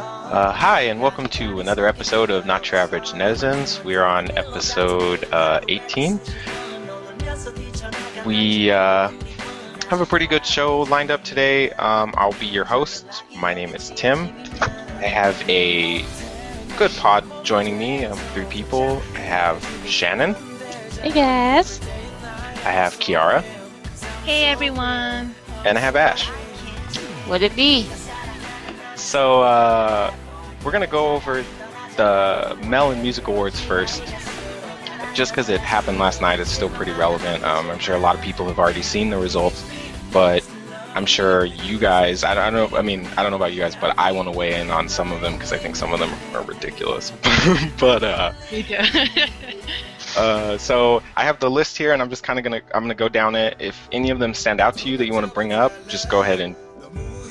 Uh, hi, and welcome to another episode of Not Your Average Netizens. We're on episode uh, 18. We uh, have a pretty good show lined up today. Um, I'll be your host. My name is Tim. I have a good pod joining me. Um, three people. I have Shannon. Hey guys. I have Kiara. Hey everyone. And I have Ash. Would it be? So uh, we're gonna go over the Melon Music Awards first, just because it happened last night. It's still pretty relevant. Um, I'm sure a lot of people have already seen the results, but I'm sure you guys. I don't, I don't know. I mean, I don't know about you guys, but I want to weigh in on some of them because I think some of them are ridiculous. but uh, Me too. uh, so I have the list here, and I'm just kind of gonna I'm gonna go down it. If any of them stand out to you that you want to bring up, just go ahead and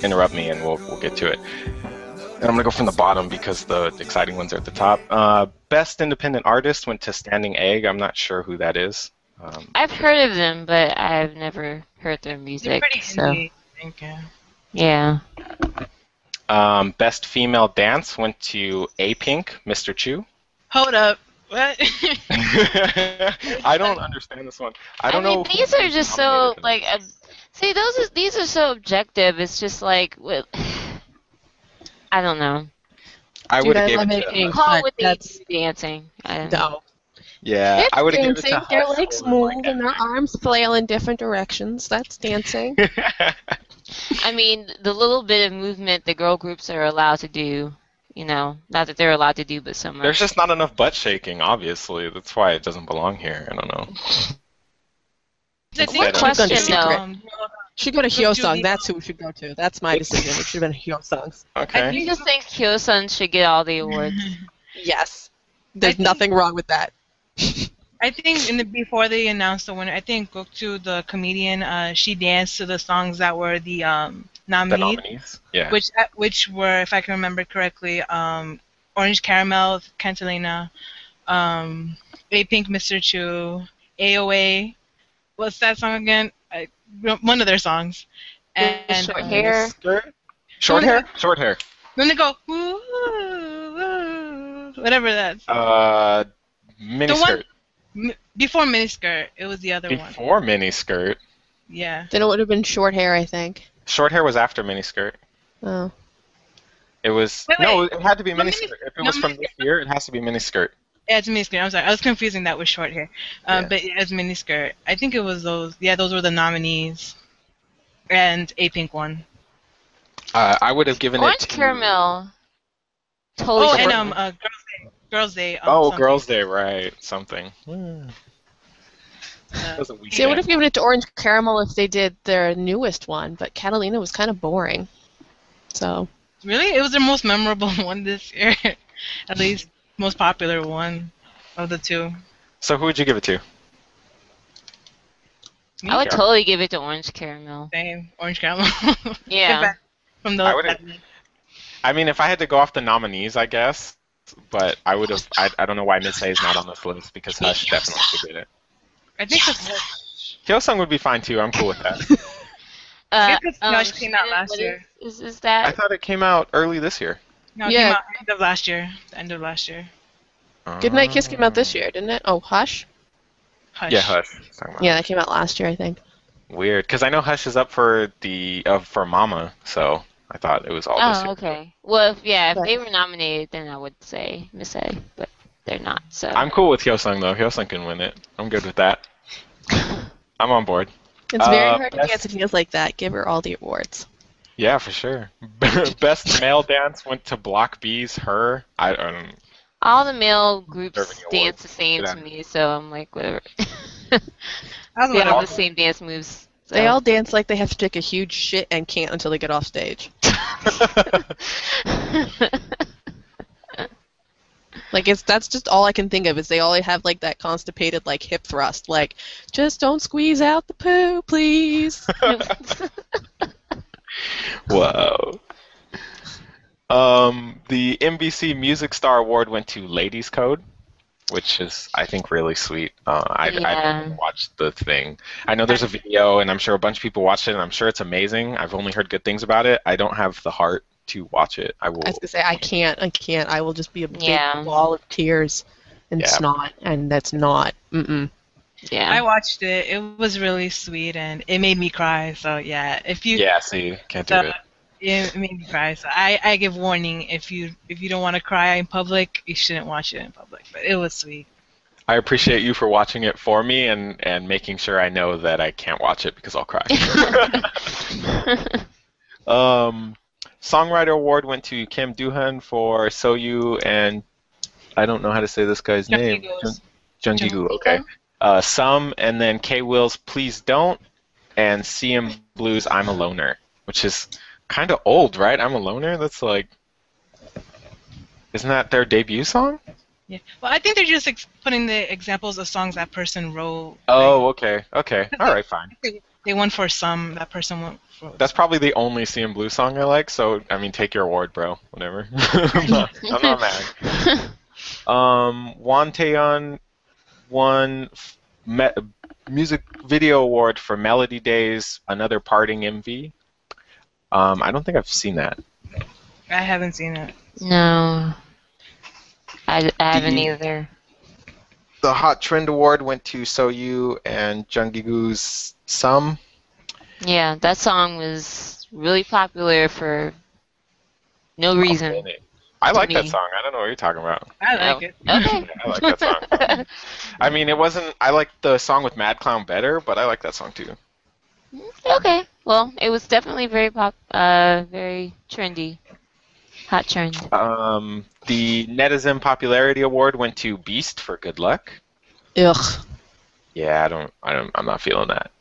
interrupt me, and we'll we'll get to it. And I'm gonna go from the bottom because the exciting ones are at the top. Uh, best independent artist went to Standing Egg. I'm not sure who that is. Um, I've heard of them, but I've never heard their They're music. pretty so indie, I think. Yeah. yeah. um, best female dance went to A Pink, Mr. Chu. Hold up. What? I don't understand this one. I don't mean, know. who these are just so like. Uh, see, those is, these are so objective. It's just like, with, I don't know. I would have I given love it it to. pink. Call with that's- the dancing. I don't know. No. Yeah, It's I would have given it dancing. to. Their legs move like, and their arms flail in different directions. That's dancing. I mean, the little bit of movement the girl groups are allowed to do. You know, not that they're allowed to do, but so much. There's just not enough butt shaking, obviously. That's why it doesn't belong here. I don't know. I Quick think question, though. should go to Go Hyosung. That's who we should go to. That's my decision. It should have been Hyosung. Okay. You just think Hyosung should get all the awards. Yes. There's think- nothing wrong with that. I think in the before they announced the winner, I think Gokju, the comedian, uh, she danced to the songs that were the um, the nominees, nominees. Yeah. which uh, which were, if I can remember correctly, um, Orange Caramel, Catalina, um, A Pink, Mr. Chu, AOA. What's that song again? I, one of their songs. And short uh, hair. Skirt? Short hair? Short hair. Then they go, "Ooh, ooh, ooh," whatever that's. Uh, mini The one- before miniskirt, it was the other one. Before miniskirt. Yeah. Then it would have been short hair, I think. Short hair was after miniskirt. Oh. It was Wait, no, it had to be miniskirt. mini mini- If it no, was from mini- this year, it has to be mini skirt. Yeah, it's miniskirt. I'm sorry, I was confusing that with short hair. Um, Yeah. But yeah, it's miniskirt. I think it was those. Yeah, those were the nominees. And a pink one. Uh, I would have given Orange it to Orange caramel. Totally. Oh, and different. um, uh, girls' day. Girls' day. Um, Oh, something. Girls' Day, right? Something. Uh, That was a See, I would have given it to Orange Caramel if they did their newest one, but Catalina was kind of boring. So, really, it was their most memorable one this year. At least most popular one of the two. So who would you give it to? Me, I would Yeah. totally give it to orange caramel. same orange caramel. Yeah. From I the. would've- I mean, if I had to go off the nominees, I guess. But I would have. I, I don't know why Miss A is not on this list because Hush definitely should get it. I think it's. Hyosung would be fine too. I'm cool with that. Uh, Because Hush came out last year. Is, is, is I thought it came out early this year. No, it Yeah. came out end of last year. The end of last year. Good Night Kiss came out this year, didn't it? Oh, Hush? Hush. Yeah, Hush. About- Yeah, that came out last year, I think. Weird, because I know Hush is up for the uh, for Mama, so I thought it was all this Oh, year. okay. Well, if, yeah, if Right. they were nominated, then I would say Miss A, but they're not. So I'm cool with Hyosung though. Hyosung can win it. I'm good with that. I'm on board. It's very Uh, hard to best- dance if he is like that. Give her all the awards. Yeah, for sure. Best male dance went to Block B's Her. I, I don't. all the male groups dance the same to me, so I'm like whatever. I was they wondering- all have the same dance moves. They all dance like they have to take a huge shit and can't until they get off stage. Like it's that's just all I can think of is they all have like that constipated like hip thrust, like just don't squeeze out the poo, please. Wow. Um, the MBC Music Star Award went to Ladies Code, which is I think really sweet. Uh, I I Yeah. haven't watched the thing. I know there's a video, and I'm sure a bunch of people watched it, and I'm sure it's amazing. I've only heard good things about it. I don't have the heart to watch it. I will. I was gonna say I can't, I can't. I will just be a big Yeah. ball of tears and Yeah. snot, and that's not. Mm-mm. Yeah. I watched it. It was really sweet and it made me cry. So yeah, if you Yeah, see, can't do it. it made me cry. So I, I give warning if you if you don't want to cry in public, you shouldn't watch it in public. But it was sweet. I appreciate you for watching it for me and and making sure I know that I can't watch it because I'll cry. Um, Songwriter Award went to Kim Do-hoon for Soyou and I don't know how to say this guy's name. Jungkook's. Jung Jungkook, okay. Uh, some and then K Will's Please Don't and CM Blues I'm a Loner, which is kind of old, right? I'm a Loner. That's like, isn't that their debut song? Yeah. Well, I think they're just ex- putting the examples of songs that person wrote. Oh, okay, okay, all right, fine. They won for some. That person won for. That's probably the only CNBLUE song I like. So I mean, take your award, bro. Whatever. I'm, not, I'm not mad. Um, Wan Taeyeon won f- me- music video award for Melody Days, another parting MV. Um, I don't think I've seen that. I haven't seen it. no. I, I haven't you- either. The Hot Trend Award went to Soyou and Jungkook's Some. Yeah, that song was really popular for no reason. I like to that song. I don't know what you're talking about. I like Oh, it. Okay. I like that song. I mean, it wasn't. I like the song with Mad Clown better, but I like that song too. okay. Well, it was definitely very pop, uh, very trendy, hot trend. Um, the Netizen Popularity Award went to Beast for Good Luck. Ugh. Yeah, I don't. I don't. I'm not feeling that.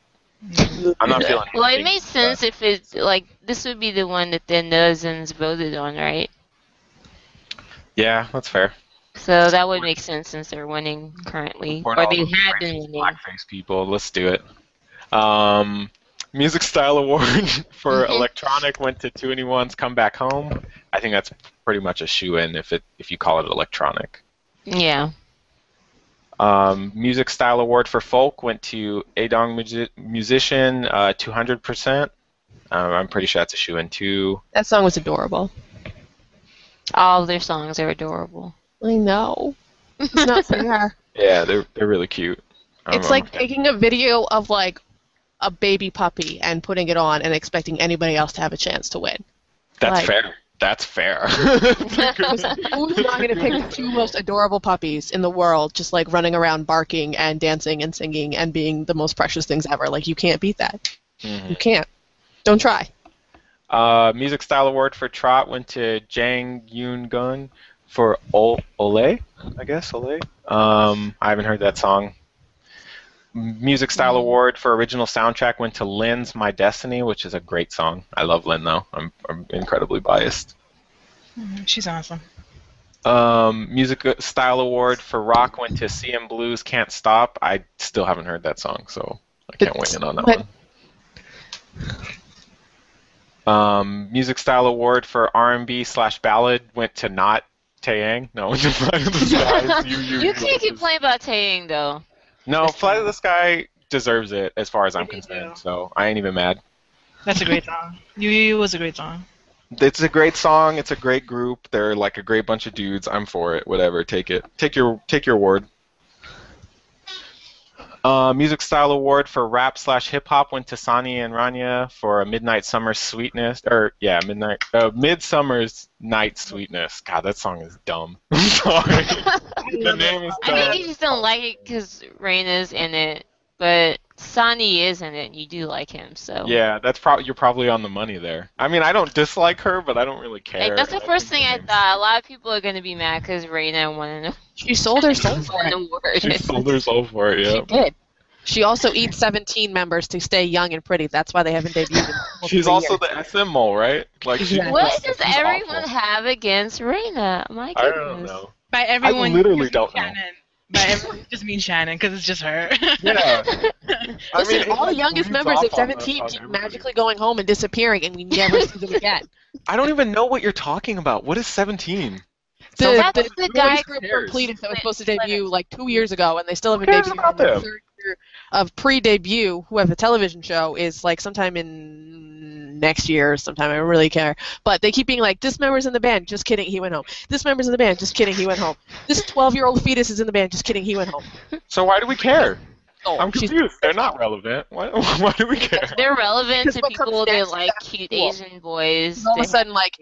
I'm not feeling. Well, it anything. made sense if it's like this would be the one that the netizens voted on, right? Yeah, that's fair. So that would make sense since they're winning currently, Support or they those had been winning. Blackface people. Let's do it. Um, Music Style Award for Mhm. electronic went to 2NE1's Come Back Home. I think that's pretty much a shoe in if it if you call it electronic. Yeah. Um, Music Style Award for folk went to Akdong Musi- Musician, uh, 200%. Um, I'm pretty sure that's a shoe in too. That song was adorable. All of their songs are adorable. I know. It's not fair. Yeah, they're they're really cute. It's like taking a video of like a baby puppy and putting it on and expecting anybody else to have a chance to win. that's like- fair. That's fair. Who's not going to pick the two most adorable puppies in the world, just like running around barking and dancing and singing and being the most precious things ever? Like you can't beat that. Mhm. You can't. Don't try. Uh, music style award for Trot went to Jang Yoon Gun for Ol- Ole, I guess Ole. Um, I haven't heard that song. Music style award for original soundtrack went to Lyn's My Destiny, which is a great song. I love Lyn though. I'm, I'm incredibly biased. Mhm, She's awesome. Um, music style award for rock went to CNBLUE's Can't Stop. I still haven't heard that song, so I can't weigh in on that But- one. Um, music style award for R&B slash ballad went to not Taeyang. No, to Fly to the Sky. You, you, You can't complain about Taeyang though. No, Fly to the Sky deserves it as far as I'm concerned. So I ain't even mad. That's a great song. You You was a great song. It's a great song. It's a great group. They're like a great bunch of dudes. I'm for it. Whatever. Take it. Take your take your award. Uh, music style award for rap slash hip hop went to Sani and Raina for a Midnight Summer Sweetness. Or yeah, Midnight uh, Midsummer's Night Sweetness. God, that song is dumb. I'm sorry. the name is I think you just don't like it because Raina's in it, but Sonny is in it, and you do like him, so. Yeah, that's probably you're probably on the money there. I mean, I don't dislike her, but I don't really care. Like, that's the I first thing I thought. A lot of people are gonna be mad because Raina won an, She sold her soul for an it. award. She sold her soul for it. Yeah. She did. She also eats 17 members to stay young and pretty. That's why they haven't debuted. in She's also years. the SM mole, right? Like she, Yeah. What she's does awful. everyone have against Raina? My I goodness. don't know. By everyone, I literally don't mean know. Shannon. By everyone, just mean Shannon because it's just her. Yeah. I Listen, mean, all the youngest members off at 17 keep everybody. magically going home and disappearing, and we never see them again. I don't even know what you're talking about. What is 17? The, That's the, the the guy group cares? from Pledis that was supposed to debut like two years ago, and they still haven't Who cares debuted. about them? third year of pre-debut, who have a television show, is like sometime in next year or sometime. I don't really care. But they keep being like, this member's in the band. Just kidding, he went home. This member's in the band. Just kidding, he went home. This 12-year-old fetus is in the band. Just kidding, he went home. So why do we care? Oh, I'm she's- confused. They're not relevant. Why, why do we care? They're relevant to people that like cute school. Asian boys. all of a sudden, like,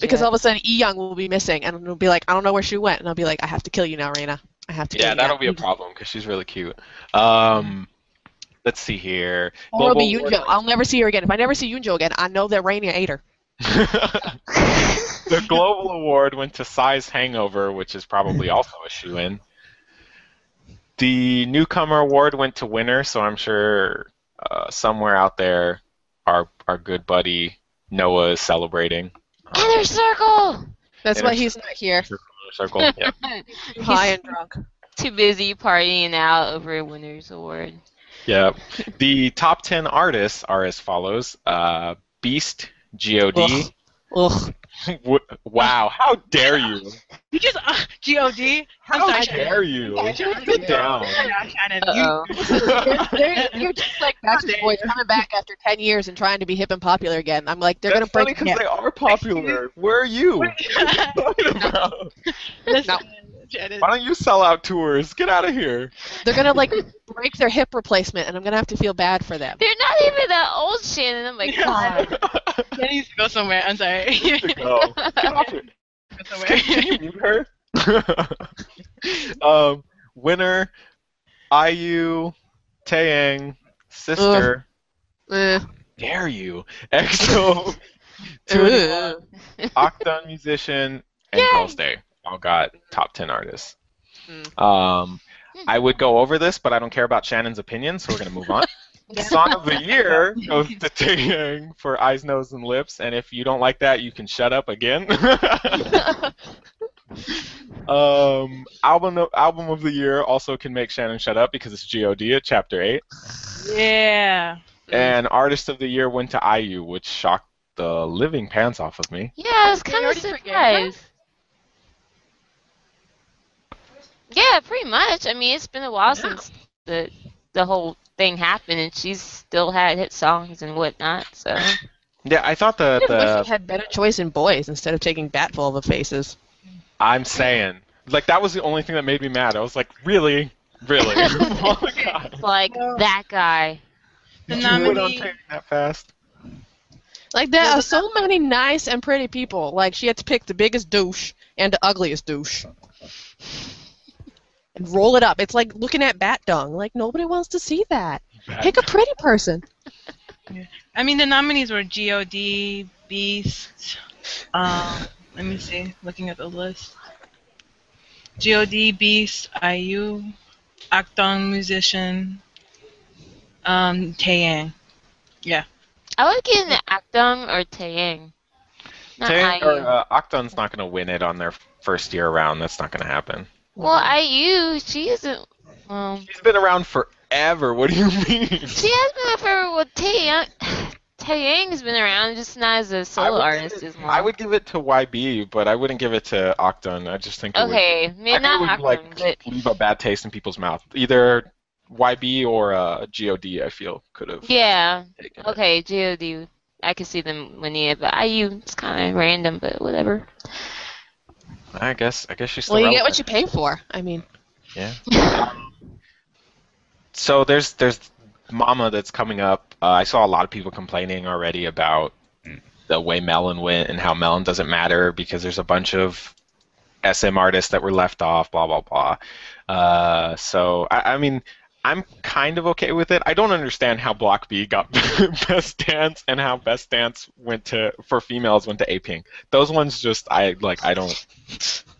because all of a sudden, E Young will be missing, and it'll be like, I don't know where she went, and I'll be like, I have to kill you now, Raina. I have to. Yeah, that'll now. be a problem because she's really cute. Um, let's see here. Or it'll be Global Yunjo. I'll never see her again. If I never see Yunjo again, I know that Raina ate her. the global award went to Psy's Hangover, which is probably also a shoe in. The newcomer award went to Winner, so I'm sure uh, somewhere out there, our our good buddy Noah is celebrating. Inner circle. That's Inner why he's not here. Circle. Yeah. Too high and drunk. Too busy partying out over a winner's award. yeah. The top ten artists are as follows: uh, Beast, God. Ugh. Ugh. W- wow! How dare you? you just uh, God. How sorry, dare you? Shannon. Sit down. Shannon. Uh-oh. You're just like Backstreet Boys coming back after 10 years and trying to be hip and popular again. I'm like, they're going That's to funny break because the they are popular. Where are you? You. What are you talking about? Listen, No. Why don't you sell out tours? Get out of here. They're going to like break their hip replacement and I'm going to have to feel bad for them. They're not even that old, Shannon. Oh my god. Shannon needs to go somewhere. I'm sorry. Go. Get off it. go somewhere. Can you mute her? um, winner, IU, Taeyang, Sistar. Eh. Dare you? EXO, Two Ugh. Akdong musician, and Yay! Girls Day. All got top ten artists. Hmm. Um, I would go over this, but I don't care about Shannon's opinion, so we're gonna move on. Song of the year goes to Taeyang for Eyes, Nose, and Lips, and if you don't like that, you can shut up again. um, album of, album of the year also can make Shannon shut up because it's God at Chapter Eight, yeah. and Artist of the Year went to IU, which shocked the living pants off of me. Yeah, I was kind of already surprised. Yeah, pretty much. I mean, it's been a while since the the whole thing happened, and she's still had hit songs and whatnot. So Yeah, I thought the I wish the we had better choice in boys instead of taking Batful of the faces. I'm saying like that was the only thing that made me mad. I was like, really, really. oh my god. it's like that guy. The Did you went on nominee. That fast? Like there are so many nice and pretty people. Like she had to pick the biggest douche and the ugliest douche. And roll it up. It's like looking at bat dung. Like nobody wants to see that. Pick a pretty person. I mean, the nominees were God, Beast. Um, let me see. Looking at the list. God, Beast, IU, Akdong musician, um, Taeyang. Yeah. I would get an Akdong or Taeyang. Not Taeyang or uh, Akdong's not going to win it on their first year around. That's not going to happen. Well, IU, she isn't. Well, She's been around forever. What do you mean? she has been up for well, Taeyang. Taeyang's been around, just not as a solo artist it- as long. I would give it to YB, but I wouldn't give it to Akdong. I just think it would- Okay, maybe not would Akdong, like but leave a bad taste in people's mouth. Either YB or uh, God, I feel could have yeah. Okay, God, I could see them winning it, but IU, it's kind of random, but whatever. I guess I guess she's still Well, you get what you pay for. I mean, Yeah. so there's there's Mama that's coming up. Uh, I saw a lot of people complaining already about the way Melon went and how Melon doesn't matter because there's a bunch of SM artists that were left off. Blah blah blah. Uh, so I, I mean. I'm kind of okay with it. I don't understand how Block B got Best Dance and how Best Dance went to for females went to A Pink. Those ones just I like I don't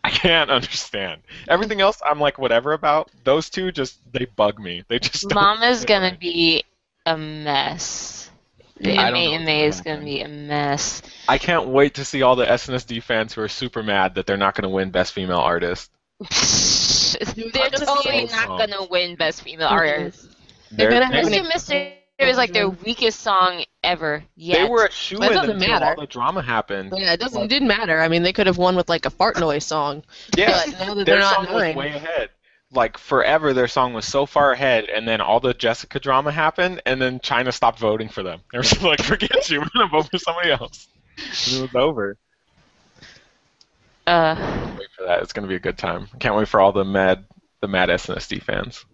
I can't understand. Everything else, I'm like whatever about. Those two just they bug me. They just Mama's gonna be a mess. The don't MA is gonna gonna be a mess. I can't wait to see all the SNSD fans who are super mad that they're not going to win Best Female Artist. They're totally say- not gonna win Best Female. Artist. They're gonna have Mr. an- Mister was like their weakest song ever yet. They were a shoe It in doesn't until matter. all the drama happened. Yeah, it doesn't. It didn't matter. I mean, they could have won with like a fart noise song. Yeah, But now that their they're not song was knowing. way ahead. Like forever, their song was so far ahead, and then all the Jessica drama happened, and then China stopped voting for them. They were just like, "Forget you, we're gonna vote for somebody else." And it was over. Uh, Wait for that. It's gonna be a good time. Can't wait for all the mad, the mad SNSD fans.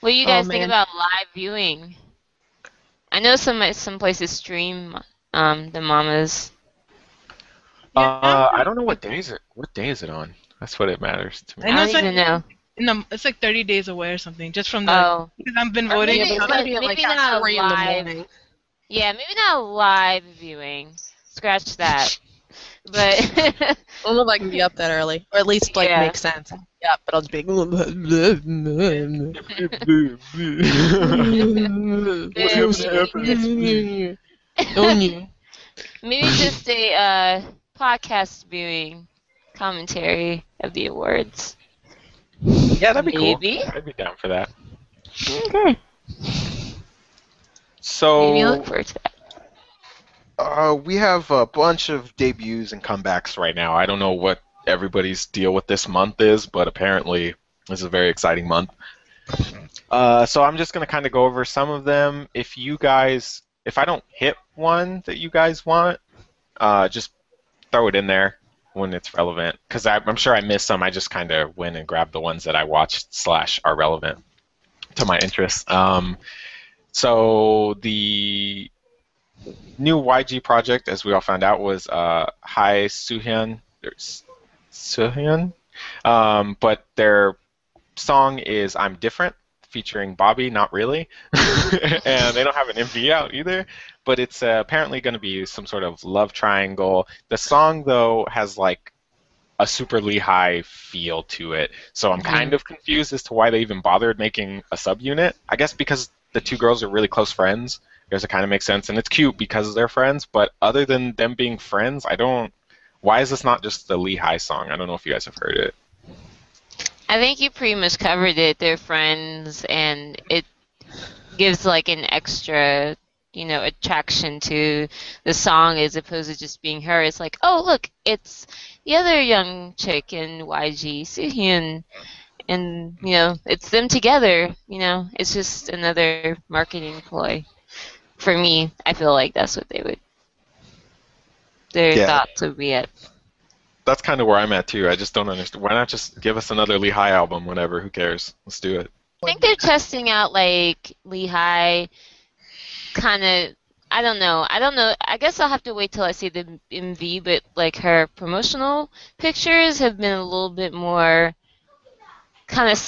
what do you Oh, guys think about live viewing? I know some some places stream um the mamas. Uh, I don't know what day is it. What day is it on? That's what it matters to me. I I know don't it's like- even know. In the, it's like 30 days away or something, just from the. Oh, Because I've been voting. maybe Yeah, but it's gonna be at like Maybe not three in the live. morning. yeah, maybe not live viewing. Scratch that. But I don't know if I can be up that early, or at least like Yeah. make sense. Yeah, but I'll just be. maybe just a uh, podcast viewing commentary of the awards. yeah, that'd be Maybe. cool. I'd be down for that. Okay. So Maybe look forward to that. Uh, we have a bunch of debuts and comebacks right now. I don't know what everybody's deal with this month is, but apparently this is a very exciting month. Uh, so I'm just gonna kind of go over some of them. If you guys, if I don't hit one that you guys want, uh, just throw it in there when it's relevant. Because I'm sure I missed some. I just kind of went and grabbed the ones that I watched slash are relevant to my interests. Um, so the new YG project, as we all found out, was uh, Hi Suhyun. Suhyun, um, but their song is "I'm Different," featuring Bobby. Not really, and they don't have an MV out either. But it's uh, apparently going to be some sort of love triangle. The song, though, has like a super Lee Hi feel to it. So I'm kind of confused as to why they even bothered making a subunit. I guess because the two girls are really close friends. Guess it kind of makes sense, and it's cute because they're friends. But other than them being friends, I don't. Why is this not just the Lee Hi song? I don't know if you guys have heard it. I think you pretty much covered it. They're friends, and it gives like an extra, you know, attraction to the song as opposed to just being her. It's like, oh look, it's the other young chick in YG, Suhyun, and you know, it's them together. You know, it's just another marketing ploy. For me, I feel like that's what they would. Their Yeah. thoughts would be it. That's kind of where I'm at too. I just don't understand. Why not just give us another Lee Hi album? Whatever. Who cares? Let's do it. I think they're testing out like Lee Hi kind of I don't know. I don't know. I guess I'll have to wait till I see the MV, but like her promotional pictures have been a little bit more kind of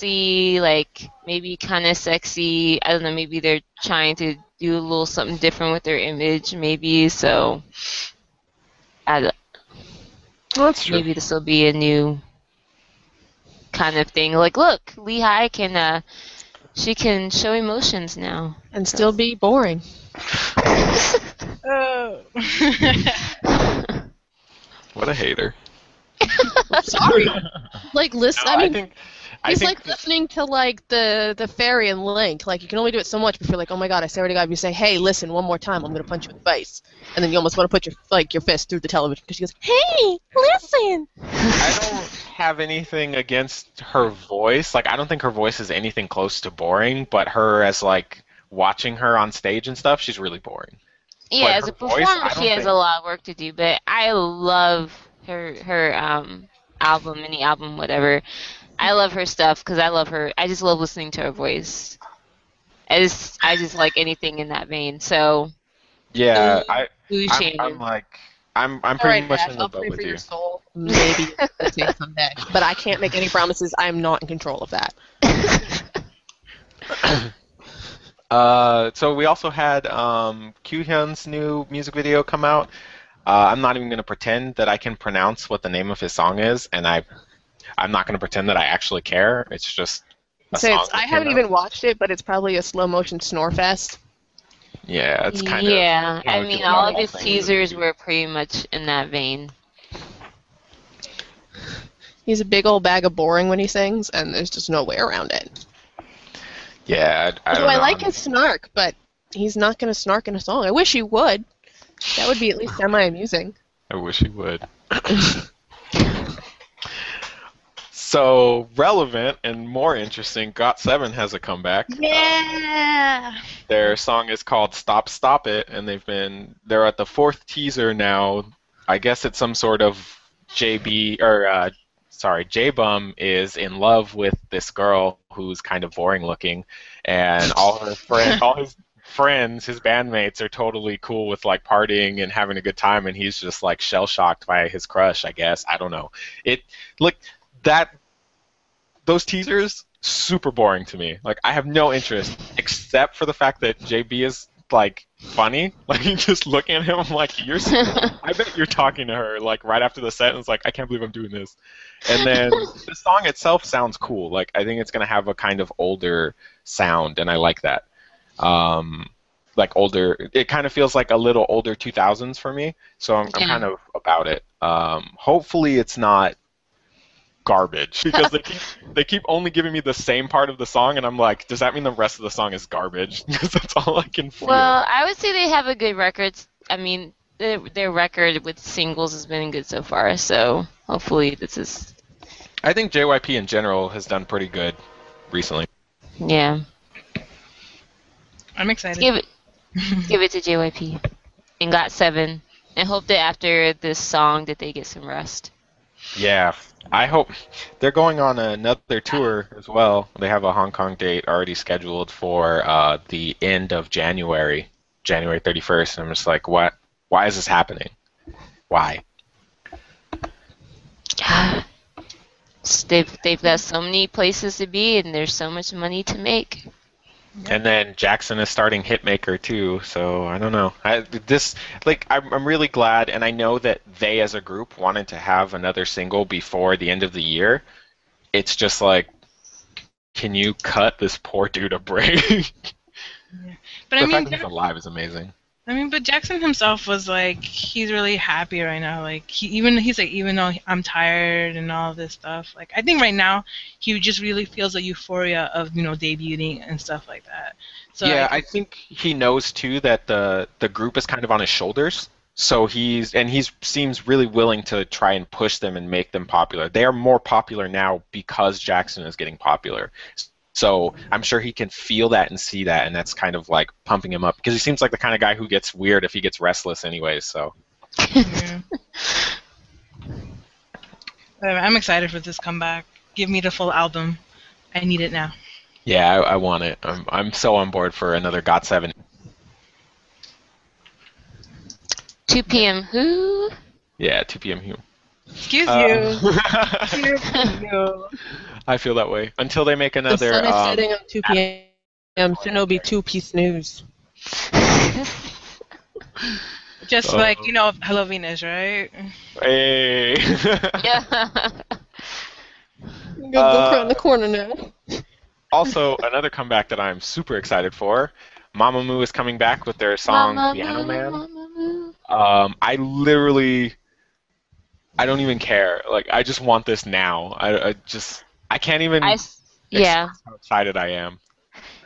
sassy, like maybe kind of sexy. I don't know. Maybe they're trying to do a little something different with their image, maybe. So, I don't, That's maybe this will be a new kind of thing. Like, look, Lee Hi can, uh, she can show emotions now. and still be boring. Oh. What a hater. Sorry. like listen, No, I mean, think. I He's think like listening to like the the fairy and Link. Like you can only do it so much before you're like, oh my god, I swear to God, if you say, hey, listen, one more time, I'm gonna punch you in the face, and then you almost want to put your like your fist through the television because she goes, hey, listen. I don't have anything against her voice. Like I don't think her voice is anything close to boring, but her as like watching her on stage and stuff, she's really boring. Yeah, But as a performer, I she has think- a lot of work to do. But I love her her um album, mini album, whatever. I love her stuff because I love her. I just love listening to her voice. I just I just like anything in that vein. So, Yeah, Ooh, I Blue I'm, I'm like I'm I'm pretty right, much Ash, in the I'll boat pray with for you. your soul. Maybe someday, but I can't make any promises. I'm not in control of that. Uh, so we also had um, Kyuhyun's new music video come out. Uh, I'm not even going to pretend that I can pronounce what the name of his song is, and I, I'm not going to pretend that I actually care. It's just. A So song it's, I haven't out. even watched it, but it's probably a slow motion snore fest. Yeah, it's kind of. yeah, I know, mean, all of his teasers were pretty much in that vein. He's a big old bag of boring when he sings, and there's just no way around it. Yeah, I, I So don't I know. like I'm- his snark, but he's not going to snark in a song. I wish he would. That would be at least semi-amusing. I wish he would. so relevant and more interesting, Got Seven has a comeback. Yeah. Their song is called "Stop Stop It," and they've been they're at the fourth teaser now. I guess it's some sort of JB or uh, sorry, J Bum is in love with this girl who's kind of boring looking, and all her friends, all his friends, his bandmates are totally cool with like partying and having a good time, and he's just like shell shocked by his crush. I guess I don't know. It look that those teasers super boring to me. Like I have no interest except for the fact that JB is like funny. Like you just looking at him, I'm like, you're. so- I bet you're talking to her like right after the sentence, like I can't believe I'm doing this. And then the song itself sounds cool. Like I think it's gonna have a kind of older sound, and I like that. Um, like older, it kind of feels like a little older 2000s for me. So I'm, I'm kind of about it. Um, hopefully it's not garbage because they keep they keep only giving me the same part of the song, and I'm like, does that mean the rest of the song is garbage? Because that's all I can feel. Well, I would say they have a good record. I mean, their, their record with singles has been good so far, so hopefully this is. I think JYP in general has done pretty good recently. Yeah. I'm excited. Give it, give it to JYP, and got seven, and hope that after this song that they get some rest. Yeah, I hope they're going on another tour as well. They have a Hong Kong date already scheduled for uh, the end of January, January 31st. And I'm just like, what? Why is this happening? Why? they've they've got so many places to be, and there's so much money to make. And then Jackson is starting Hitmaker too, so I don't know. I, this like I'm, I'm really glad, and I know that they as a group wanted to have another single before the end of the year. It's just like, can you cut this poor dude a break? But the I mean, fact that he's alive is amazing. I mean, but Jackson himself was like, he's really happy right now. Like, he even he's like, even though I'm tired and all this stuff, like, I think right now he just really feels the euphoria of you know debuting and stuff like that. So yeah, I, I think he knows too that the the group is kind of on his shoulders. So he's and he seems really willing to try and push them and make them popular. They are more popular now because Jackson is getting popular. So I'm sure he can feel that and see that, and that's kind of like pumping him up because he seems like the kind of guy who gets weird if he gets restless, anyways. So yeah. Uh, I'm excited for this comeback. Give me the full album. I need it now. yeah, I, I want it. I'm I'm so on board for another Got Seven. 2 p.m. Who? Yeah, 2 p.m. Who. Excuse Uh, you. Excuse you. I feel that way until they make another. The another. sun is um, setting on 2 p.m. Soon it'll be two-piece news. Just Uh, like you know, Hello Venus, right? Hey. yeah. I'm go Uh, around the corner now. also, another comeback that I'm super excited for. Mamamoo is coming back with their song Mama, Piano Man. Mama, Mama. Um, I literally, I don't even care. Like, I just want this now. I, I just, I can't even I yeah. how excited I am.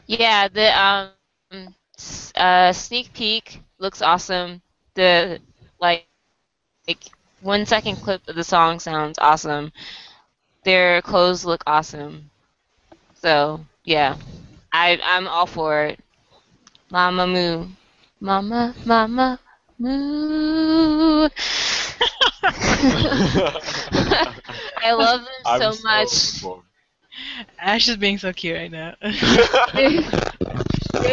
Yeah, the um uh sneak peek looks awesome. The like like one second clip of the song sounds awesome. Their clothes look awesome. So, yeah. I I'm all for it. Mama moo. Mama mama moo. I love them I'm so so much. on. Ash is being so cute right now. They're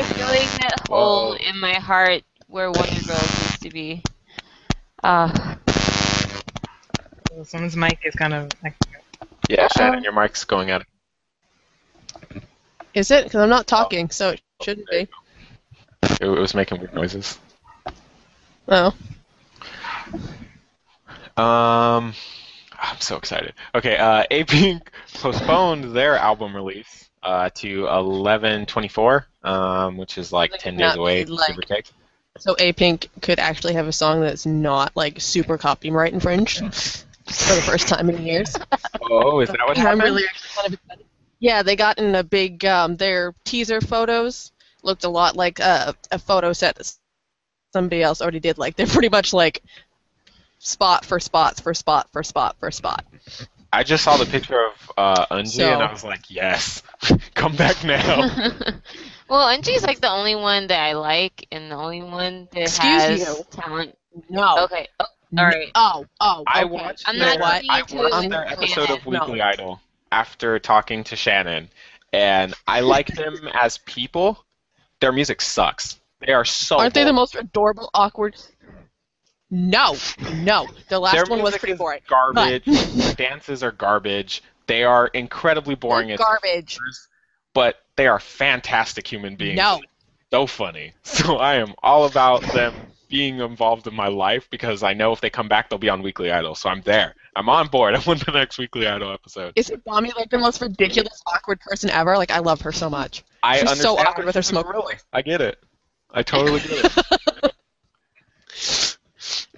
filling that hole Whoa. in my heart where Wonder Girls used to be. Uh, Someone's mic is kind of like. yeah, Shannon, your mic's going out. Is it? Because I'm not talking, so it shouldn't be. It, it was making weird noises. Oh. Um, I'm so excited. Okay, uh, A Pink postponed their album release uh, to 11/24, um, which is like Like, 10 days away, like- give or take. So A Pink could actually have a song that's not like super copyright infringed for the first time in years. Oh, is that what I'm happened? really kind of excited. Yeah, they got in a big. Um, their teaser photos looked a lot like a, a photo set that somebody else already did. Like they're pretty much like spot for spots for spot for spot for spot. I just saw the picture of uh, Eunji So- and I was like, yes, come back now. well, Eunji's like the only one that I like, and the only one that Excuse has you. talent. No. Okay. Oh, all right. Oh, oh. I watched I'm their, not what? I watched their episode of No. Weekly Idol after talking to Shannon, and I like them as people. Their music sucks. They are so. Aren't they the most adorable, awkward? No, no. The last Their one was pretty boring. Garbage. Dances are garbage. They are incredibly boring They're garbage. but they are fantastic human beings. No. So funny. So I am all about them being involved in my life because I know if they come back, they'll be on Weekly Idol. So I'm there. I'm on board. I want the next Weekly Idol episode. Isn't Bomi like the most ridiculous, awkward person ever? Like I love her so much. I She's so awkward with her smoke. really. I get it. I totally get it.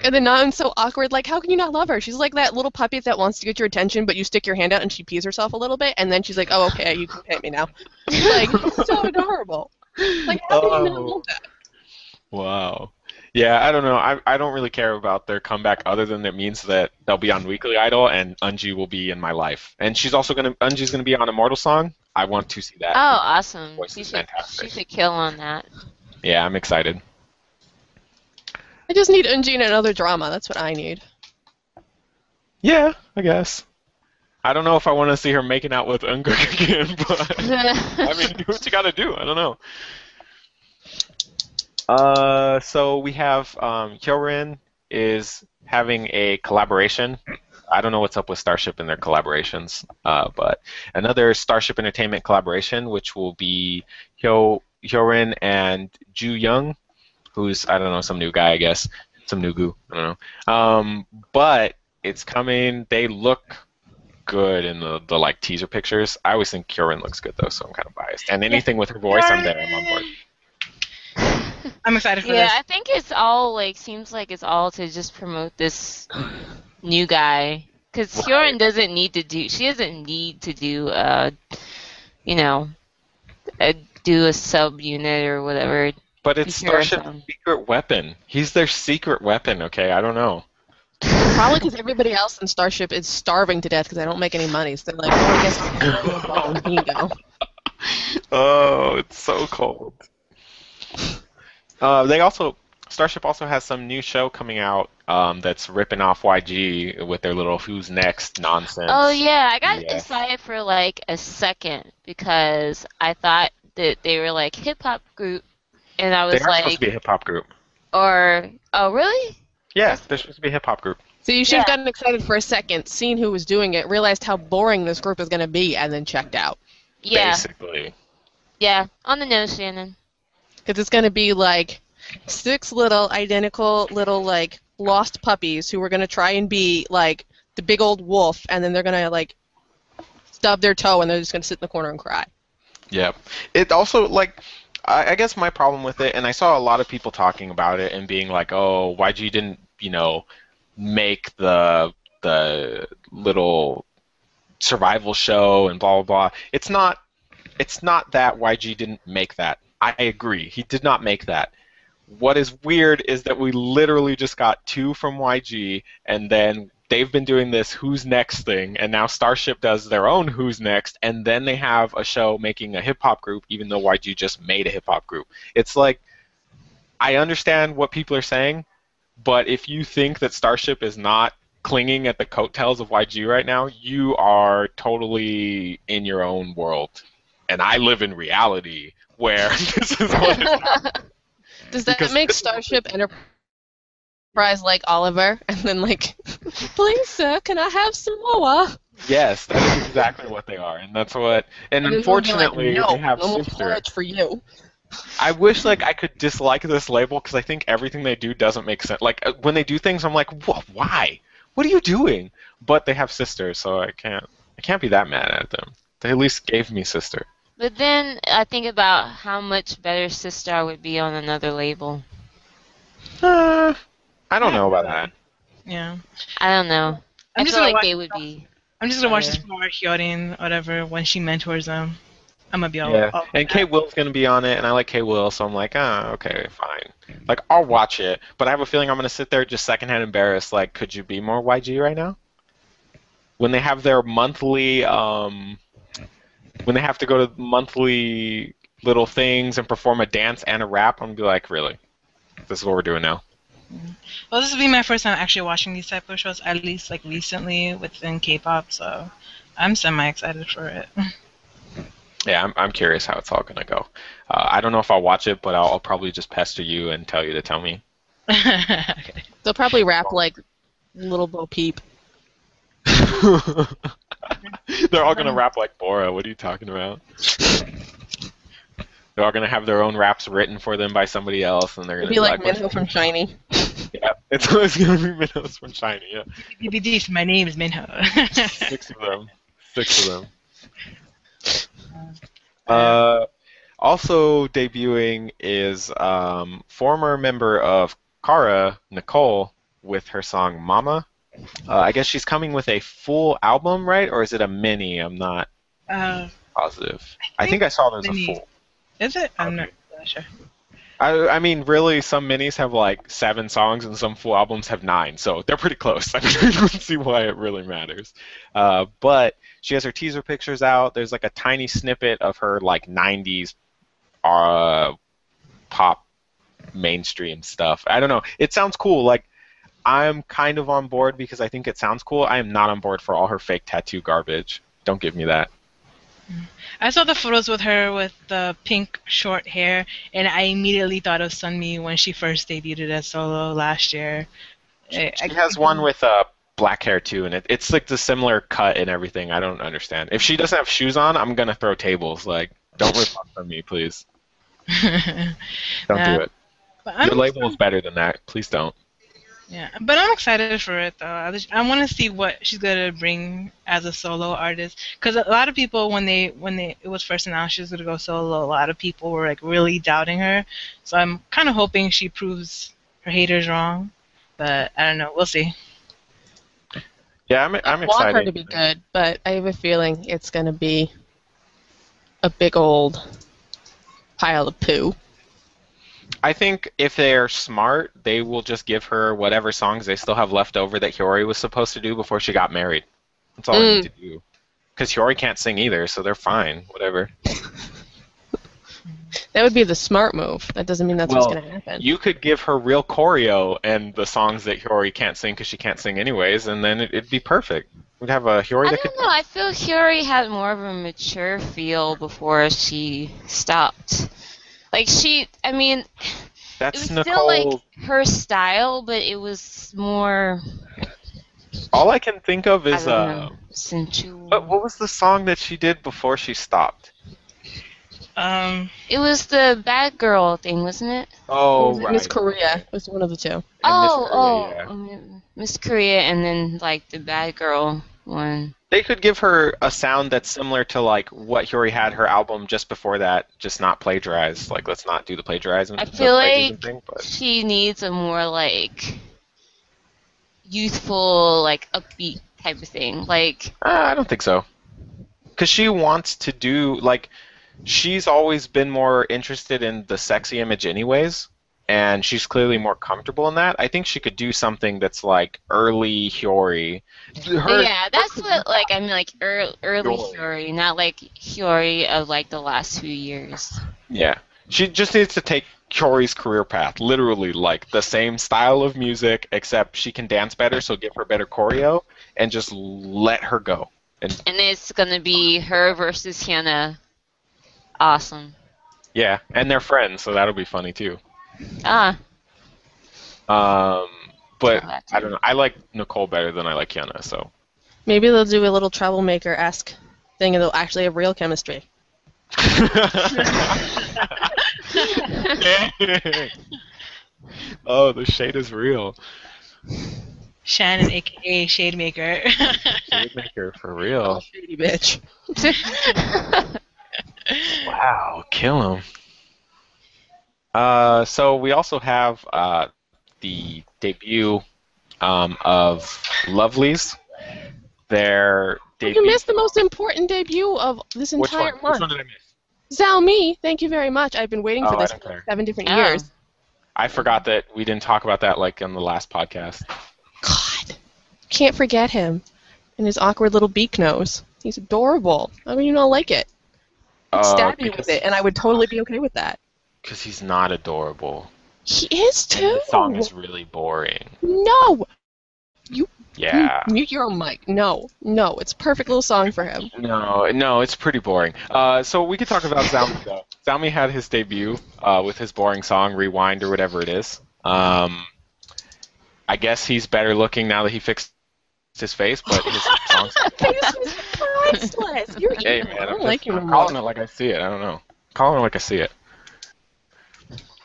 And then Nan's so awkward. Like, how can you not love her? She's like that little puppy that wants to get your attention, but you stick your hand out and she pees herself a little bit, and then she's like, "Oh, okay, you can pet me now." Like, so adorable. Like, how can you not Oh. love that? Wow. Yeah, I don't know. I, I don't really care about their comeback other than it means that they'll be on Weekly Idol and Eunji will be in my life. And she's also gonna Eunji's gonna be on Immortal Song. I want to see that. Oh, awesome. She is should, fantastic. she should kill on that. Yeah, I'm excited. I just need Eunji in another drama. That's what I need. Yeah, I guess. I don't know if I want to see her making out with Unguk again, but I mean, do what you gotta do. I don't know. Uh, so we have um, Hyorin is having a collaboration. I don't know what's up with Starship and their collaborations, uh, but another Starship Entertainment collaboration, which will be Hyo Hyorin and Jooyoung, who's I don't know some new guy, I guess, some new goo. I don't know. Um, but it's coming. They look good in the, the like teaser pictures. I always think Kieran looks good though, so I'm kind of biased. And anything with her voice, I'm there. I'm on board. I'm excited for yeah, this. Yeah, I think it's all like seems like it's all to just promote this new guy because Right. Hyorin doesn't need to do. She doesn't need to do. Uh, you know, a, do a sub unit or whatever. But it's Be Starship's secret weapon. He's their secret weapon. Okay, I don't know. Probably because everybody else in Starship is starving to death because they don't make any money. So they're like, oh, I guess I'll give you. Here you go. Oh, it's so cold. Uh, they also Starship also has some new show coming out um, that's ripping off YG with their little "Who's Next" nonsense. Oh yeah, I got Yeah. excited for like a second because I thought that they were like hip hop group, and I was they was are supposed like, to be a hip hop group. or oh really? Yeah, they're supposed to be a hip hop group. So you should have Yeah. gotten excited for a second, seen who was doing it, realized how boring this group is going to be, and then checked out. Yeah, Basically. yeah, on the nose, Shannon. Because it's going to be like six little identical little like lost puppies who are going to try and be like the big old wolf, and then they're going to like stub their toe, and they're just going to sit in the corner and cry. Yeah. It also like I, I guess my problem with it, and I saw a lot of people talking about it and being like, "Oh, YG didn't you know make the the little survival show and blah blah blah." It's not. It's not that YG didn't make that. I agree. He did not make that. What is weird is that we literally just got two from YG, and then they've been doing this Who's Next thing, and now Starship does their own Who's Next, and then they have a show making a hip hop group, even though YG just made a hip hop group. It's like, I understand what people are saying, but if you think that Starship is not clinging at the coattails of YG right now, you are totally in your own world. And I live in reality where this is what is Does that Because make Starship Enterprise like Oliver, and then like, please sir, can I have some more? Yes, that is exactly what they are, and that's what. And And then we'll be like, unfortunately, no, they have no more Sistar. for you. I wish like I could dislike this label because I think everything they do doesn't make sense. Like uh, when they do things, I'm like, why? what are you doing? But they have sisters, so I can't I can't be that mad at them. They at least gave me Sistar. But then I think about how much better Sistar I would be on another label. Uh, I don't know about that. Yeah. I don't know. i I'm just feel like they would be. I'm just gonna watch this better. for Hyorin, whatever, when she mentors them. I'm gonna be all. Yeah, all and K Will's gonna be on it, and I like K Will, so I'm like, ah, okay, fine. Like, I'll watch it, but I have a feeling I'm gonna sit there just secondhand embarrassed. Like, could you be more YG right now? When they have their monthly, um, when they have to go to monthly little things and perform a dance and a rap, I'm gonna be like, really? This is what we're doing now. Well, this will be my first time actually watching these type of shows, at least like recently within K-pop. So I'm semi excited for it. Yeah, I'm, I'm curious how it's all gonna go. Uh, I don't know if I'll watch it, but I'll, I'll probably just pester you and tell you to tell me. okay. They'll probably rap like Little Bo Peep. They're all gonna rap like Bora. What are you talking about? They're all gonna have their own raps written for them by somebody else, and they're It'll gonna be like "What's-" Minho from SHINee. Yeah, it's always gonna be Minho's from China. Yeah, BBDs, my name is Minho. six of them. Six of them. Uh, also debuting is um, former member of Kara, Nicole, with her song Mama. Uh, I guess she's coming with a full album, right? Or is it a mini? I'm not uh, positive. I think I saw there's a full. Is it? I'm not really sure. I, I mean, really, some minis have like seven songs and some full albums have nine, so they're pretty close. I mean, I don't see why it really matters. Uh, but she has her teaser pictures out. There's like a tiny snippet of her like 90s uh, pop mainstream stuff. I don't know. It sounds cool. Like, I'm kind of on board because I think it sounds cool. I am not on board for all her fake tattoo garbage. Don't give me that. I saw the photos with her with the pink short hair, and I immediately thought of Sunmi when she first debuted as solo last year. She I- has one with uh, black hair too, and it, it's like the similar cut and everything. I don't understand. If she doesn't have shoes on, I'm gonna throw tables. Like, don't rip off on me, please. Don't do it. Your label is better than that. Please don't. Yeah, but I'm excited for it though. I, just- I want to see what she's gonna bring as a solo artist. Because a lot of people, when they when they it was first announced she was gonna go solo, a lot of people were like really doubting her. So I'm kind of hoping she proves her haters wrong. But I don't know. We'll see. Yeah, I'm. I'm I excited. want her to be good, but I have a feeling it's going to be a big old pile of poo. I think if they're smart, they will just give her whatever songs they still have left over that Hyori was supposed to do before she got married. That's all they need mm. to do. Because Hyori can't sing either, so they're fine. Whatever. That would be the smart move. That doesn't mean that's Well, what's going to happen. You could give her real choreo and the songs that Hyori can't sing because she can't sing anyways, and then it, it'd be perfect. We'd have a Hyori I that could. don't know. I feel Hyori had more of a mature feel before she stopped. Like she, I mean, it That's was Nicole. still like her style, but it was more. All I can think of I is don't uh, know, sensual. what, what was the song that she did before she stopped? Um, It was the bad girl thing, wasn't it? Oh, Miss right. Korea was one of the two. And Miss oh, Korea, oh, um, Miss Korea, and then like the bad girl one. They could give her a sound that's similar to like what Hyori had her album just before that, just not plagiarized. Like, let's not do the plagiarizing. I feel like thing, she needs a more like youthful, like upbeat type of thing. Like Uh, I don't think so. Because she wants to do like, she's always been more interested in the sexy image, anyways, and she's clearly more comfortable in that. I think she could do something that's like early Hyori. Her, yeah, that's what like I mean like early, early Hyori. Hyori, not like Hyori of like the last few years. Yeah, she just needs to take Hyori's career path, literally like the same style of music, except she can dance better, so give her better choreo, and just let her go. And And it's gonna be her versus Hannah. Awesome. yeah, and they're friends, so that'll be funny too. Ah, Um, but Tell I don't know. I like Nicole better than I like Kiana, so. Maybe they'll do a little troublemaker esque thing and they'll actually have real chemistry. oh, the shade is real. Shannon, aka Shade Maker. Shade maker for real. Shady bitch. Wow, kill him. Uh, so we also have uh, the debut um, of Lovelyz. Their debut. You missed the most important debut of this Which entire one? Which month. one did I miss? Zhou Mi, thank you very much. I've been waiting for Oh, this for care. seven different Oh. years. I forgot that we didn't talk about that like in the last podcast. God, can't forget him and his awkward little beak nose. He's adorable. I mean, you not like it? He'd stab me with it, and I would totally be okay with that. Because he's not adorable. He is And too. the song is really boring. No, You. Yeah. mute your own mic. No, no, it's a perfect little song for him. No, no, it's pretty boring. Uh, so we could talk about Zhou Mi though. Zhou Mi had his debut uh, with his boring song "Rewind" or whatever it is. Um, I guess he's better looking now that he fixed his face, but his songs. Face was priceless. You're hey man, I I'm, just, I'm calling it like I see it. I don't know. Calling it like I see it.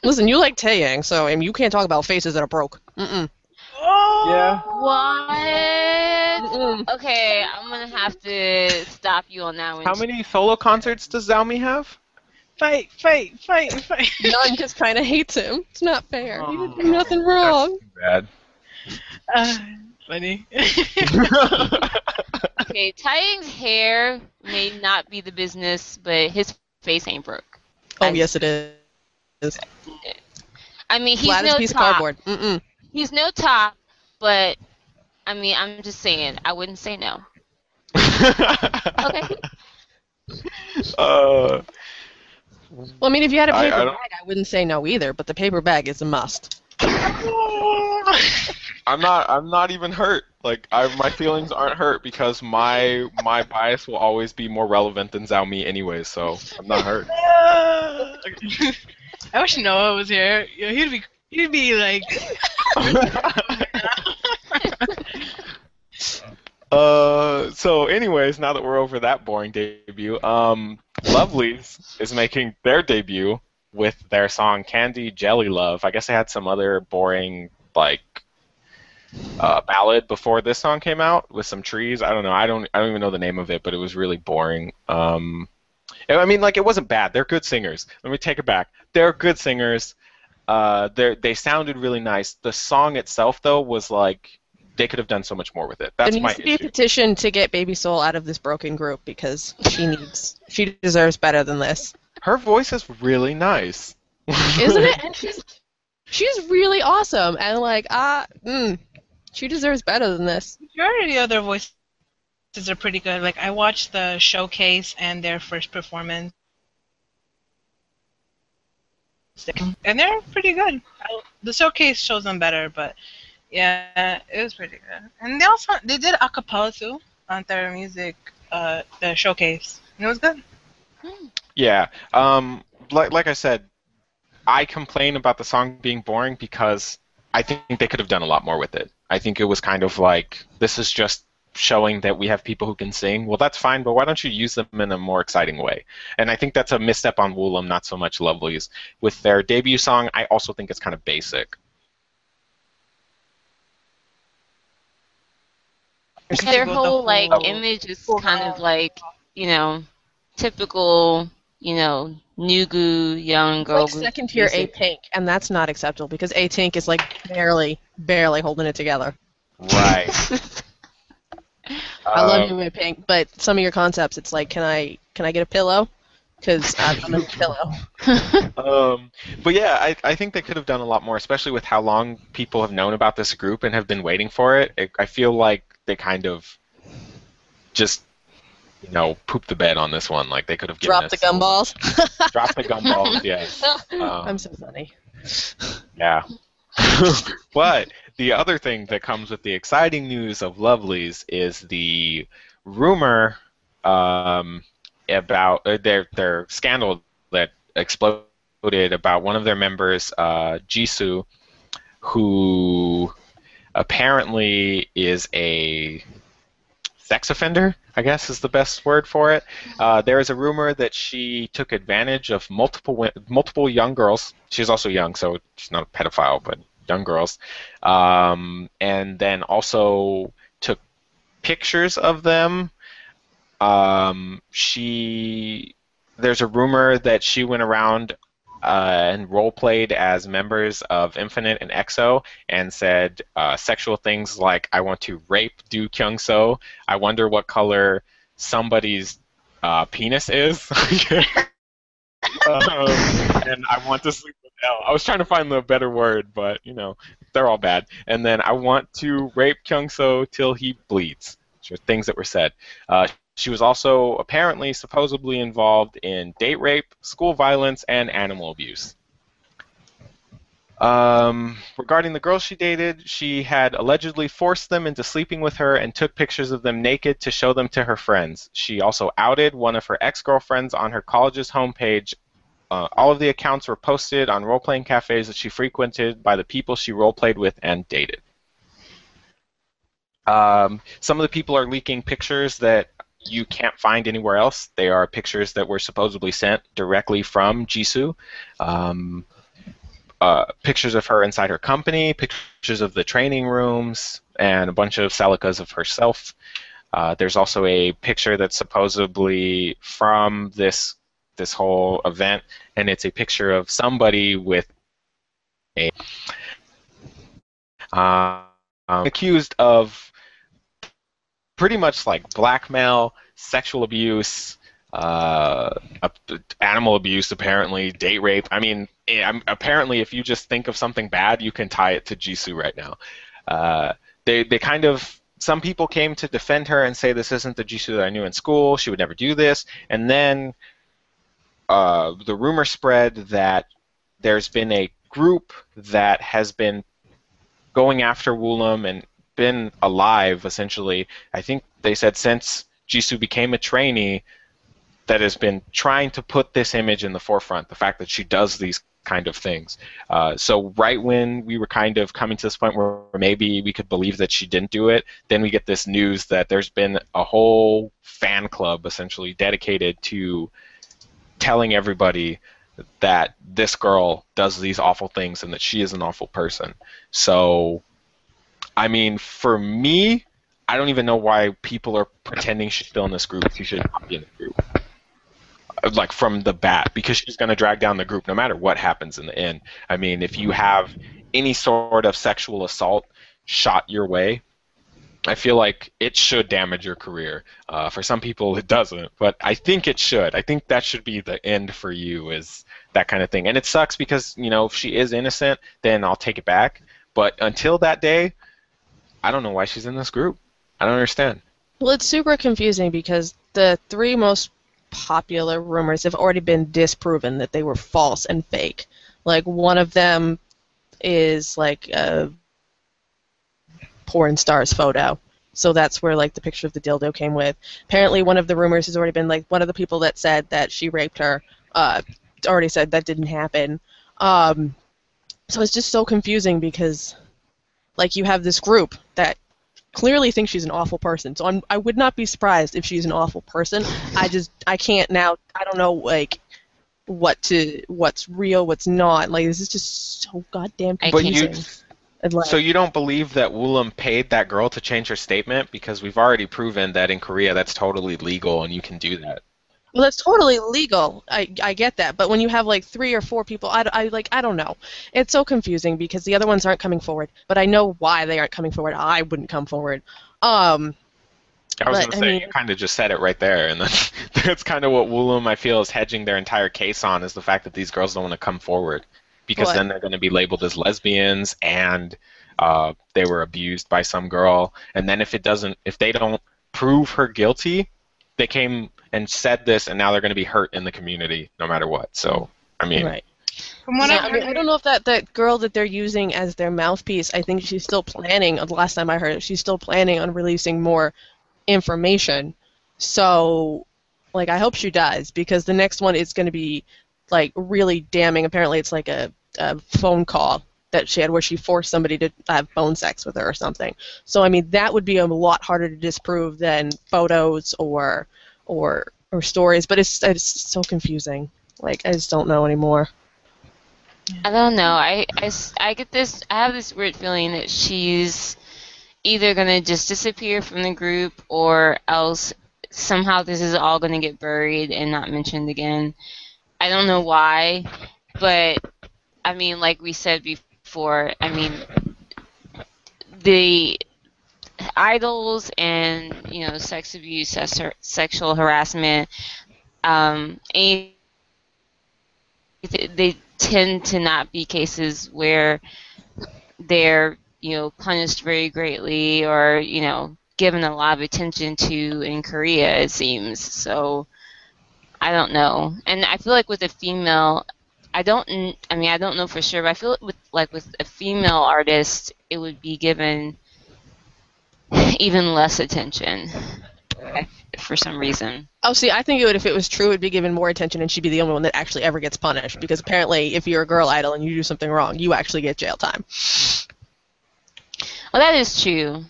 Listen, you like Taeyang, so I mean, you can't talk about faces that are broke. Mm-mm. Yeah. what? Mm-mm. Okay, I'm gonna have to stop you on that one. How many solo concerts does Zhou Mi have? fight, fight, fight, fight. None just kind of hates him. It's not fair. He didn't do Oh, nothing wrong. That's Uh, funny. Okay, Taeyang's hair may not be the business, but his face ain't broke. Oh I'm- yes, it is. I mean, he's Flat no piece top. of cardboard. Mm-mm. He's no top, but I mean, I'm just saying, I wouldn't say no. Okay. Uh, Well, I mean, if you had a I- paper I don't- bag, I wouldn't say no either. But the paper bag is a must. I'm not. I'm not even hurt. Like, I, my feelings aren't hurt because my my bias will always be more relevant than Zhou Mi anyway. So I'm not hurt. I wish Noah was here. Yeah, he'd be, he'd be like, uh. So, anyways, now that we're over that boring debut, um, Lovelyz is making their debut with their song "Candy Jelly Love." I guess they had some other boring like uh, ballad before this song came out with some trees. I don't know. I don't. I don't even know the name of it, but it was really boring. Um, I mean, like it wasn't bad. They're good singers. Let me take it back. They're good singers. Uh, they they sounded really nice. The song itself, though, was like they could have done so much more with it. That's there my needs to be a petition to get Baby Soul out of this broken group because she needs, she deserves better than this, Her voice is really nice, isn't it? And she's, she's really awesome. And like, ah, mm, she deserves better than this. majority of the other voices are pretty good. Like, I watched the showcase and their first performance. And they're pretty good. The showcase shows them better, but yeah, it was pretty good. And they also they did a cappella too on their music, uh, the showcase, and it was good. Yeah. Um, like like I said, I complain about the song being boring because I think they could have done a lot more with it. I think it was kind of like this is just showing that we have people who can sing. Well, that's fine, but why don't you use them in a more exciting way? And I think that's a misstep on Woollim, not so much Lovelyz. With their debut song, I also think it's kind of basic. Their whole like image is kind of like you know, typical you know, Nugu young girl. Like second tier A music. Pink, and that's not acceptable because A Pink is like barely, barely holding it together. Right. I love Um, you, A Pink, but some of your concepts, it's like, can I, can I get a pillow? Because I'm a pillow. Um, but yeah, I, I think they could have done a lot more, especially with how long people have known about this group and have been waiting for it. it I feel like they kind of just, you know, pooped the bed on this one. Like they could have given Drop the gumballs. much- Drop the gumballs, yes. Um, I'm so funny. yeah. but the other thing that comes with the exciting news of Lovelies is the rumor um, about uh, their their scandal that exploded about one of their members, uh, Jisoo, who apparently is a sex offender. I guess is the best word for it. Uh, there is a rumor that she took advantage of multiple multiple young girls. She's also young, so she's not a pedophile, but young girls, um, and then also took pictures of them. Um, she there's a rumor that she went around uh, and role played as members of Infinite and EXO and said uh, sexual things like "I want to rape Do Kyungsoo." I wonder what color somebody's uh, penis is. um, and I want to sleep with L. I was trying to find the better word, but you know they're all bad. And then I want to rape Kyungsoo till he bleeds. Which are things that were said. She was also apparently supposedly involved in date rape, school violence, and animal abuse. Um, regarding the girls she dated, she had allegedly forced them into sleeping with her and took pictures of them naked to show them to her friends. She also outed one of her ex girlfriends on her college's homepage. Uh, all of the accounts were posted on role playing cafes that she frequented by the people she role played with and dated. Um, some of the people are leaking pictures that you can't find anywhere else. They are pictures that were supposedly sent directly from Jisoo. Um, uh, pictures of her inside her company, pictures of the training rooms, and a bunch of selcas of herself. Uh, there's also a picture that's supposedly from this this whole event, and it's a picture of somebody with a uh, um, accused of pretty much like blackmail, sexual abuse, uh, animal abuse, apparently, date rape. I mean, eh, apparently, if you just think of something bad, you can tie it to Jisoo right now. Uh, they they kind of some people came to defend her and say this isn't the Jisoo that I knew in school. She would never do this. And then uh, the rumor spread that there's been a group that has been going after Woollim and been alive essentially. I think they said since Jisoo became a trainee, that has been trying to put this image in the forefront. The fact that she does these kind of things. Uh, so right when we were kind of coming to this point where maybe we could believe that she didn't do it, then we get this news that there's been a whole fan club essentially dedicated to telling everybody that this girl does these awful things and that she is an awful person. So I mean, for me, I don't even know why people are pretending she's still in this group. She should not be in the group. Uh, like from the bat, because she's going to drag down the group no matter what happens in the end. I mean, if you have any sort of sexual assault shot your way, I feel like it should damage your career. Uh, for some people, it doesn't, but I think it should. I think that should be the end for you, is that kind of thing. And it sucks because you know if she is innocent, then I'll take it back. But until that day, I don't know why she's in this group. I don't understand. Well, it's super confusing because the three most popular rumors have already been disproven that they were false and fake. Like one of them is like a porn star's photo. So that's where like the picture of the dildo came with. Apparently, one of the rumors has already been like one of the people that said that she raped her uh, already said that didn't happen. Um, so it's just so confusing because like you have this group that clearly thinks she's an awful person. So I'm, I would not be surprised if she's an awful person. I just I can't now. I don't know like what to what's real, what's not. Like this is just so goddamn confusing. But you, so you don't believe that Woollim paid that girl to change her statement because we've already proven that in Korea that's totally legal and you can do that. Well, that's totally legal. I, I get that, but when you have like three or four people, I, I like I don't know. It's so confusing because the other ones aren't coming forward, but I know why they aren't coming forward. I wouldn't come forward. Um, I was going to say, I mean, you kind of just said it right there, and that's, that's kind of what Woollim, I feel, is hedging their entire case on, is the fact that these girls don't want to come forward, because what? then they're going to be labeled as lesbians, and uh, they were abused by some girl, and then if it doesn't, if they don't prove her guilty, they came and said this, and now they're going to be hurt in the community no matter what. So, I mean, right. From what yeah, I, mean, I don't know if that, that girl that they're using as their mouthpiece, I think she's still planning, the last time I heard it, she's still planning on releasing more information. So, like, I hope she does, because the next one is going to be, like, really damning. Apparently, it's like a, a phone call that she had where she forced somebody to have phone sex with her or something. So, I mean, that would be a lot harder to disprove than photos or or or stories, but it's it's so confusing. Like I just don't know anymore. I don't know. I, I, I get this. I have this weird feeling that she's either gonna just disappear from the group, or else somehow this is all gonna get buried and not mentioned again. I don't know why, but I mean, like we said before, I mean, the idols and you know sex abuse, sex, sexual harassment, um, any they tend to not be cases where they're you know punished very greatly or you know given a lot of attention to in Korea it seems. So I don't know. And I feel like with a female I don't I mean I don't know for sure but I feel with like with a female artist it would be given even less attention for some reason Oh, see, I think it would if it was true, it'd be given more attention, and she'd be the only one that actually ever gets punished. Because apparently, if you're a girl idol and you do something wrong, you actually get jail time. Well, that is true.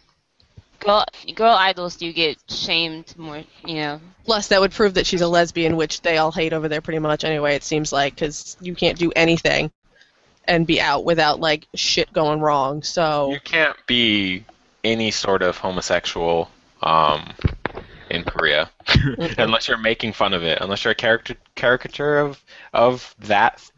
Girl, girl idols do get shamed more, you know. Plus, that would prove that she's a lesbian, which they all hate over there pretty much anyway. It seems like because you can't do anything and be out without like shit going wrong. So You can't be any sort of homosexual um, in Korea unless you're making fun of it. Unless you're a character caricature of of that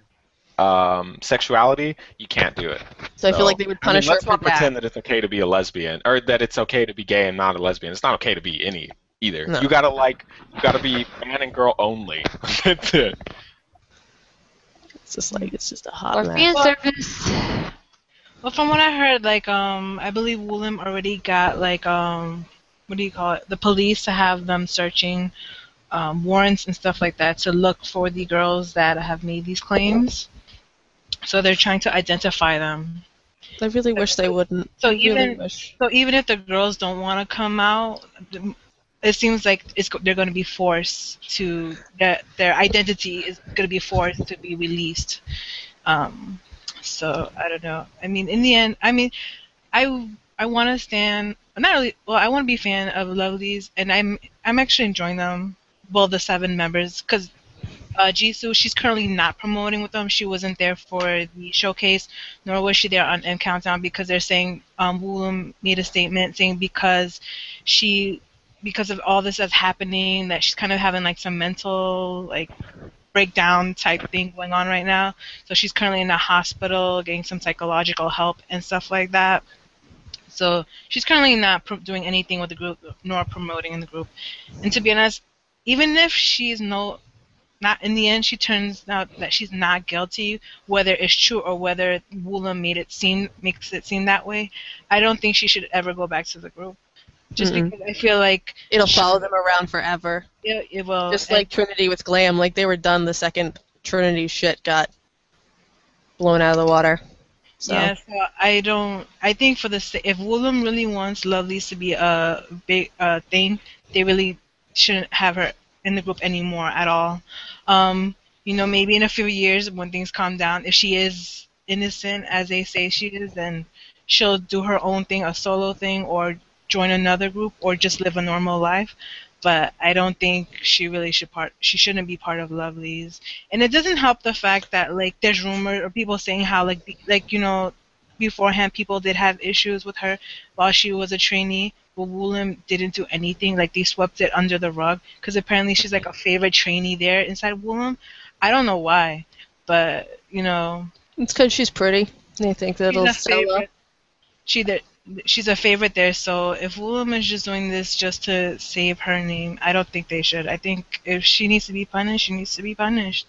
um, sexuality, you can't do it. So I feel like they would I mean, punish her let's for not that. pretend that it's okay to be a lesbian or that it's okay to be gay and not a lesbian. It's not okay to be any either. No. You gotta like, you gotta be man and girl only. That's it. It's just like it's just a hot Or fan service. Well, from what I heard, like um, I believe Woollim already got like um, what do you call it? The police to have them searching um, warrants and stuff like that to look for the girls that have made these claims. So they're trying to identify them. I really wish they wouldn't. So Really even wish. so, even if the girls don't want to come out, it seems like it's they're going to be forced to that their identity is going to be forced to be released. Um, so I don't know. I mean, in the end, I mean, I I want to stand not really. Well, I want to be a fan of Lovelyz, and I'm I'm actually enjoying them. Well, the seven members, because uh, Jisoo, she's currently not promoting with them. She wasn't there for the showcase, nor was she there on M Countdown because they're saying um, Woollim made a statement saying because she, because of all this that's happening, that she's kind of having like some mental like breakdown type thing going on right now. So she's currently in the hospital getting some psychological help and stuff like that. So she's currently not doing anything with the group nor promoting in the group. And to be honest, even if she's no not in the end she turns out that she's not guilty whether it's true or whether Woollim made it seem makes it seem that way i don't think she should ever go back to the group just Mm-mm. because i feel like It'll follow them around forever. it, it will Just like Trinity with Glam, like they were done the second Trinity shit got blown out of the water. So Yeah, so I don't. I think for the if Woollim really wants Lovelyz to be a big uh, thing, they really shouldn't have her in the group anymore at all. Um, you know, maybe in a few years when things calm down, if she is innocent as they say she is, then she'll do her own thing, a solo thing, or join another group, or just live a normal life. But I don't think she really should part. She shouldn't be part of Lovelyz and it doesn't help the fact that like there's rumors or people saying how like be- like you know beforehand people did have issues with her while she was a trainee but Woollim didn't do anything like they swept it under the rug because apparently she's like a favorite trainee there inside Woollim I don't know why but you know it's because she's pretty. They think that'll sell well. she that she's a favorite there so if Woollim is just doing this just to save her name I don't think they should. I think if she needs to be punished she needs to be punished.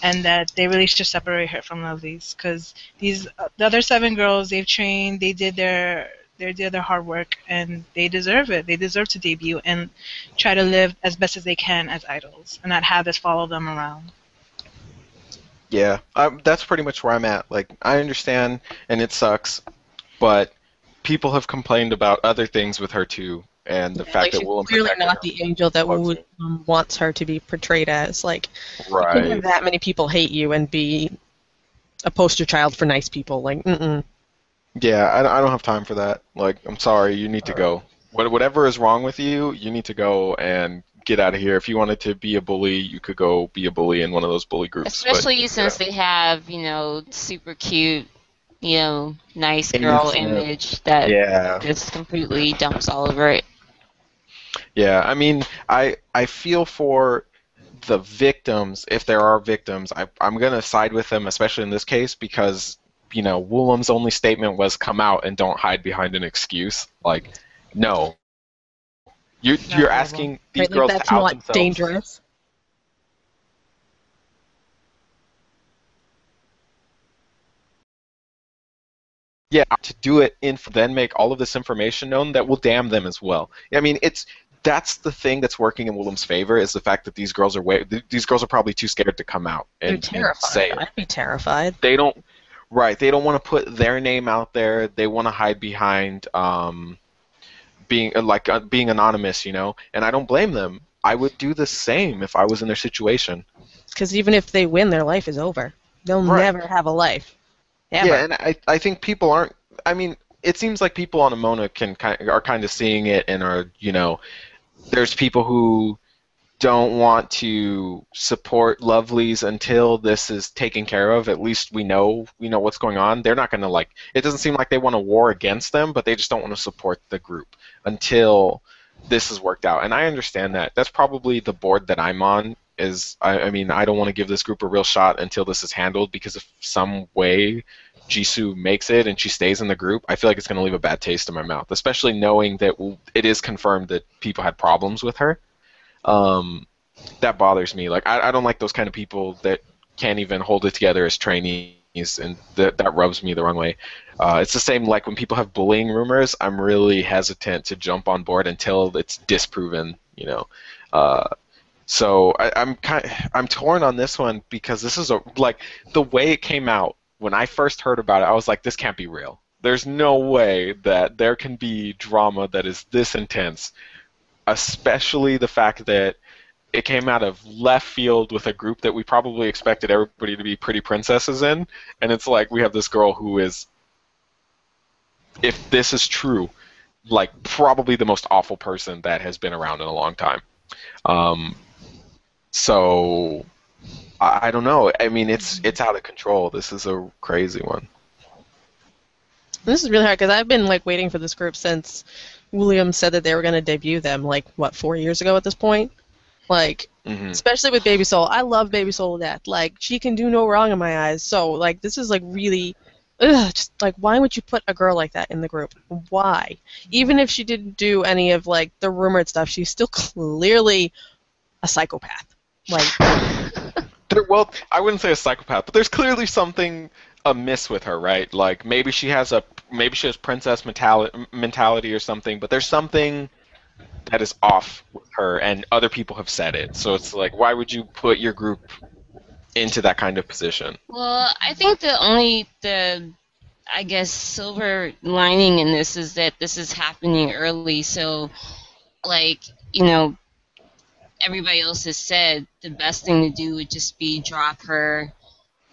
And that they really should separate her from Lovelyz because these uh, the other seven girls they've trained they did their they did their hard work and they deserve it. They deserve to debut and try to live as best as they can as idols and not have this follow them around. Yeah, um, that's pretty much where I'm at. Like, I understand, and it sucks, but people have complained about other things with her too, and the Yeah, fact like that she's Woollim clearly not her. the angel that Loves um, wants her to be portrayed as. Like, right. have that many people hate you and be a poster child for nice people. Like, mm-mm. Yeah, I, I don't have time for that. Like, I'm sorry, you need to go. What, whatever is wrong with you, you need to go and get out of here. If you wanted to be a bully, you could go be a bully in one of those bully groups. but, Especially since yeah. they have, you know, super cute, you know, nice girl Innocent. image that Yeah. just completely dumps all over it. Yeah, I mean, I I feel for the victims if there are victims. I I'm gonna side with them, especially in this case, because you know Woollim's only statement was come out and don't hide behind an excuse. Like, no, you're Not you're asking these Right, like, girls that's to out not themselves. dangerous. Yeah, to do it in then make all of this information known that will damn them as well. I mean, it's that's the thing that's working in Woollim's favor is the fact that these girls are way these girls are probably too scared to come out and, They're and terrified. say it. I'd be terrified. they don't right they don't want to put their name out there they want to hide behind um, being uh, like uh, being anonymous you know and i don't blame them i would do the same if i was in their situation Because even if they win, their life is over. They'll Right. never have a life. Ever. yeah and I, I think people aren't i mean it seems like people on Omona can kind are kind of seeing it and are you know there's people who don't want to support lovelyz until this is taken care of. At least we know we know what's going on. They're not going to like it doesn't seem like they want to war against them but they just don't want to support the group until this is worked out. And i understand that. That's probably the board that i'm on is i, I mean i don't want to give this group a real shot until this is handled because if some way jisoo makes it and she stays in the group i feel like it's going to leave a bad taste in my mouth especially knowing that it is confirmed that people had problems with her um, that bothers me. Like I, I don't like those kind of people that can't even hold it together as trainees, and that that rubs me the wrong way. Uh, it's the same like when people have bullying rumors. I'm really hesitant to jump on board until it's disproven. You know. Uh, so I, I'm kind I'm torn on this one because this is a like the way it came out when I first heard about it. I was like, this can't be real. There's no way that there can be drama that is this intense especially the fact that it came out of left field with a group that we probably expected everybody to be pretty princesses in, and it's like we have this girl who is, if this is true, like probably the most awful person that has been around in a long time. Um, so I, I don't know. I mean, it's it's out of control. This is a crazy one. This is really hard because I've been like waiting for this group since Woollim said that they were going to debut them like what four years ago at this point. Like hmm especially with Baby Soul, I love Baby Soul to death. Like she can do no wrong in my eyes. So like this is like really, ugh, just like why would you put a girl like that in the group? Why? Even if she didn't do any of like the rumored stuff, she's still clearly a psychopath. Like There, well, I wouldn't say a psychopath, but there's clearly something amiss with her, right? Like maybe she has a maybe she has princess mentality, mentality or something, but there's something that is off with her, and other people have said it. So it's like, why would you put your group into that kind of position? Well, I think the only the I guess silver lining in this is that this is happening early, so like, you know, everybody else has said the best thing to do would just be drop her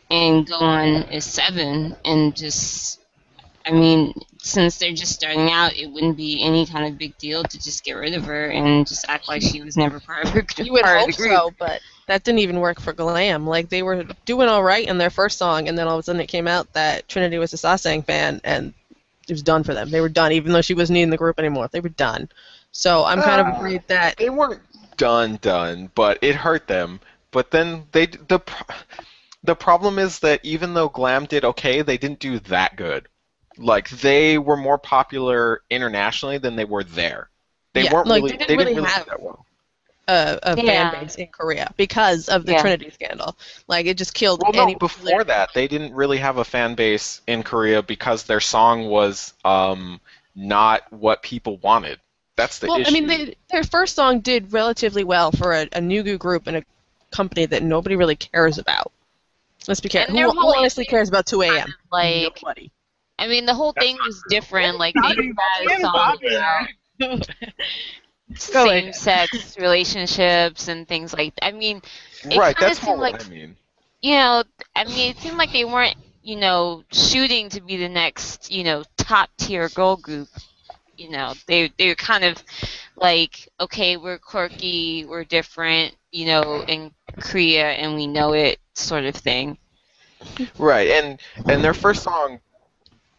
and go on as seven and just I mean, since they're just starting out, it wouldn't be any kind of big deal to just get rid of her and just act like she was never part of her you would part of hope the group. so, but that didn't even work for Glam. Like they were doing all right in their first song, and then all of a sudden it came out that Trinity was a sasaeng fan, and it was done for them. They were done, even though she wasn't in the group anymore. They were done. So I'm kind of Uh, agreed that They weren't done, done, but it hurt them. But then they the the problem is that even though Glam did okay, they didn't do that good. Like they were more popular internationally than they were there. They Yeah, weren't like, really. they didn't really do have- that well. a, a Yeah. fan base in Korea because of the Yeah. Trinity scandal. Like it just killed Well, any no, before that, they didn't really have a fan base in Korea because their song was um, not what people wanted. That's the Well, issue. I mean, they, their first song did relatively well for a, a Nugu group and a company that nobody really cares about. Let's be careful. And their Who, who honestly cares about 2 a.m.? Like Nobody. I mean, the whole thing was different. Like they had a song about Go same-sex relationships and things like. that. I mean, it right, kinda that's seemed like I mean. you know. I mean, it seemed like they weren't, you know, shooting to be the next, you know, top-tier girl group. You know, they they were kind of like, okay, we're quirky, we're different, you know, in Korea, and we know it, sort of thing. Right, and and their first song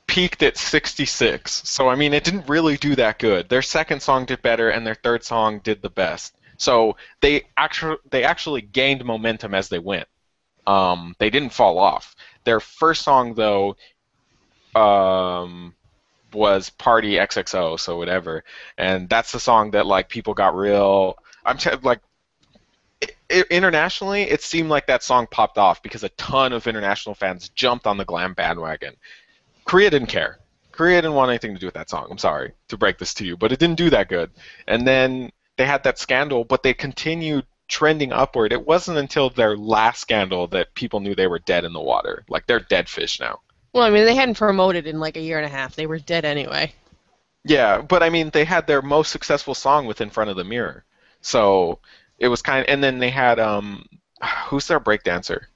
peaked at 66. So I mean, it didn't really do that good. Their second song did better, and their third song did the best. So they actually they actually gained momentum as they went. Um, they didn't fall off. Their first song though um, was Party XXO, so whatever, and that's the song that like people got real. I'm t- like internationally, it seemed like that song popped off because a ton of international fans jumped on the glam bandwagon. Korea didn't care. Korea didn't want anything to do with that song. I'm sorry to break this to you, but it didn't do that good. And then they had that scandal, but they continued trending upward. It wasn't until their last scandal that people knew they were dead in the water. Like they're dead fish now. Well, I mean, they hadn't promoted in like a year and a half. They were dead anyway. Yeah, but I mean, they had their most successful song with "In Front of the Mirror," so it was kind. Of, and then they had um, who's their breakdancer?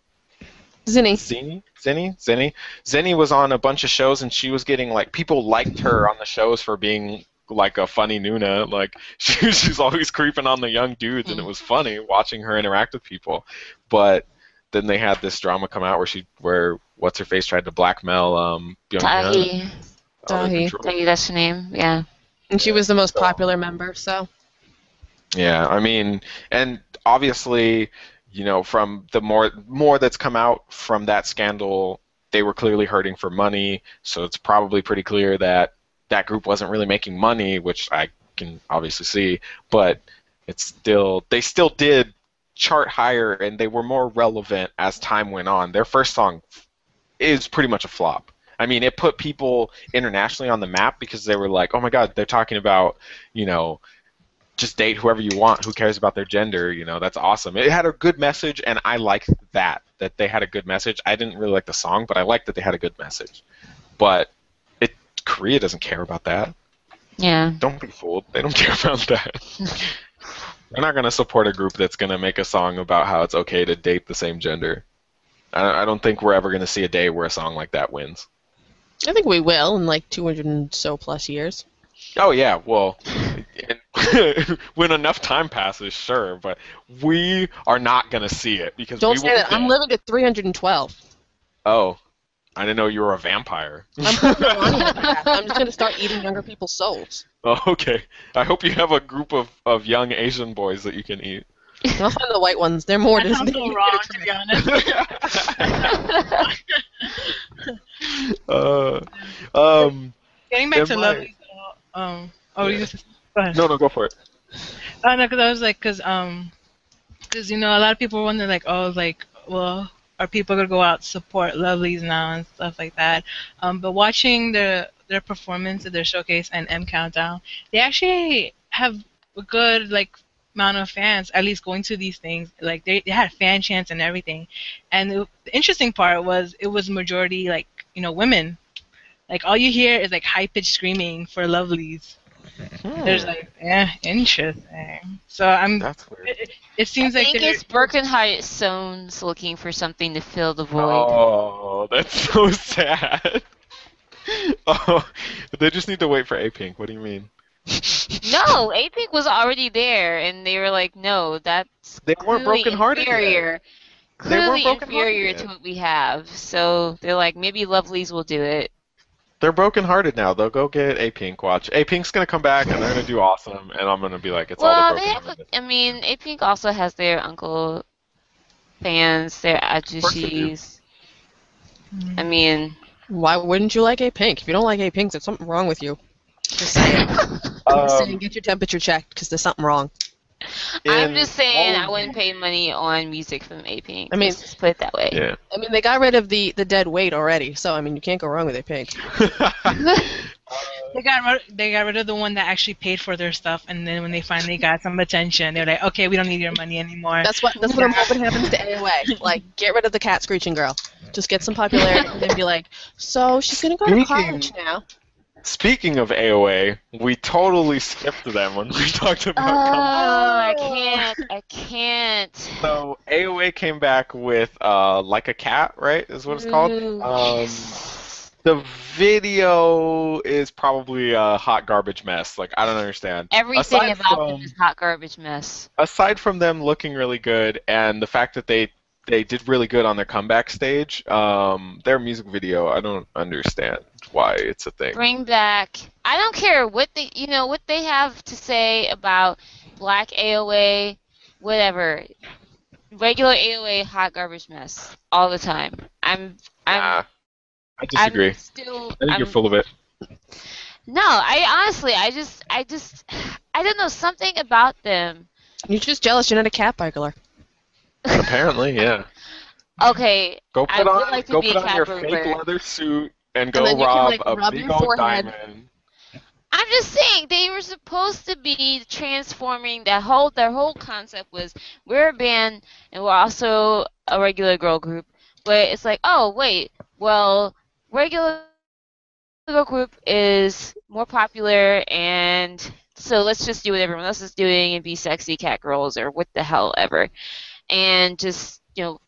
Zinni. Zinni, Zinni, Zinni. Zinni was on a bunch of shows, and she was getting like people liked her on the shows for being like a funny Nuna. Like she, she's always creeping on the young dudes, and it was funny watching her interact with people. But then they had this drama come out where she, where what's her face tried to blackmail um, Byung Dahee. Dahee. Dahee, that's her name. Yeah. And she was the most So- popular member, so. Yeah, I mean, and obviously, you know, from the more more that's come out from that scandal, they were clearly hurting for money. So it's probably pretty clear that that group wasn't really making money, which I can obviously see. But it's still they still did chart higher, and they were more relevant as time went on. Their first song is pretty much a flop. I mean, it put people internationally on the map because they were like, "Oh my God, they're talking about, you know." just date whoever you want. Who cares about their gender? You know, that's awesome. It had a good message, and I liked that that they had a good message. I didn't really like the song, but I liked that they had a good message. But it Korea doesn't care about that. Yeah. Don't be fooled. They don't care about that. They're not gonna support a group that's gonna make a song about how it's okay to date the same gender. I I don't think we're ever gonna see a day where a song like that wins. I think we will in like 200 and so plus years. Oh yeah, well, when enough time passes, sure, but we are not gonna see it because Don't we say that. I'm living to 312. Oh, I didn't know you were a vampire. I'm, putting it on. I'm just going to start eating younger people's souls. oh, okay. I hope you have a group of, of young Asian boys that you can eat. I'll find the white ones. They're more That sounds Disney. so wrong, to be honest. uh, um, Getting back to I- Lovely, though, um, oh, you just go ahead. no, no, go for it. Oh no, because I was like, because um, because you know, a lot of people wonder like, oh, like, well, are people gonna go out support Lovelyz now and stuff like that? Um, but watching their their performance at their showcase and M Countdown, they actually have a good like amount of fans at least going to these things. Like they, they had fan chants and everything, and the, the interesting part was it was majority like you know women. Like all you hear is like high pitched screaming for Lovelyz. There's like, yeah, interesting. So I'm. That's weird. It, it seems I like think they're- it's Birkenheight Sones looking for something to fill the void. Oh, that's so sad. Oh, they just need to wait for A Pink. What do you mean? No, A Pink was already there, and they were like, "No, that's They weren't clearly brokenhearted yet. inferior. They weren't Clearly inferior to what we have." So they're like, "Maybe Lovelyz will do it." They're brokenhearted now. They'll go get A Pink. Watch. A Pink's gonna come back and they're gonna do awesome, and I'm gonna be like, it's all well, the they have. broken. A, I mean, Apink also has their uncle fans, their course ajushis. I mean, Why wouldn't you like a pink? If you don't like a pink, there's something wrong with you. Just saying. Just saying, Um, get your temperature checked because there's something wrong. I'm just saying I wouldn't pay money on music from Apink. I mean- Let's just put it that way. Yeah. I mean, they got rid of the, the dead weight already, so I mean, you can't go wrong with a pink. they got rid, they got rid of the one that actually paid for their stuff, and then when they finally got some attention, they're like, okay, we don't need your money anymore. That's what that's what I'm hoping happens to AOA. Like, get rid of the cat screeching girl. Just get some popularity, and then be like, so she's gonna go to college now. Speaking of AOA, we totally skipped them when we talked Oh, about. Come- I can't. I can't. so AOA came back with uh, like a cat, right? Is what it's called. Mm. Um, the video is probably a hot garbage mess. Like I don't understand. Everything Aside about from- them is hot garbage mess. aside from them looking really good and the fact that they they did really good on their comeback stage, um, their music video I don't understand why it's a thing. Bring back. I don't care what they, you know, what they have to say about Black AOA, whatever. Regular AOA, hot garbage mess all the time. I'm, I'm, Nah, I disagree. I'm still. I think I'm, you're full of it. No, I honestly, I just, I just, I don't know something about them. You're just jealous. You're not a cat burglar. Apparently, yeah. Okay, Go I put would on like to go be put a on your cat fake leather suit and go then you can, rob like, a rub big your old forehead. diamond. I'm just saying they were supposed to be transforming. That whole their whole concept was we're a band and we're also a regular girl group. But it's like, oh wait, well, regular girl group is more popular, and so let's just do what everyone else is doing and be sexy cat girls or what the hell ever, and just you know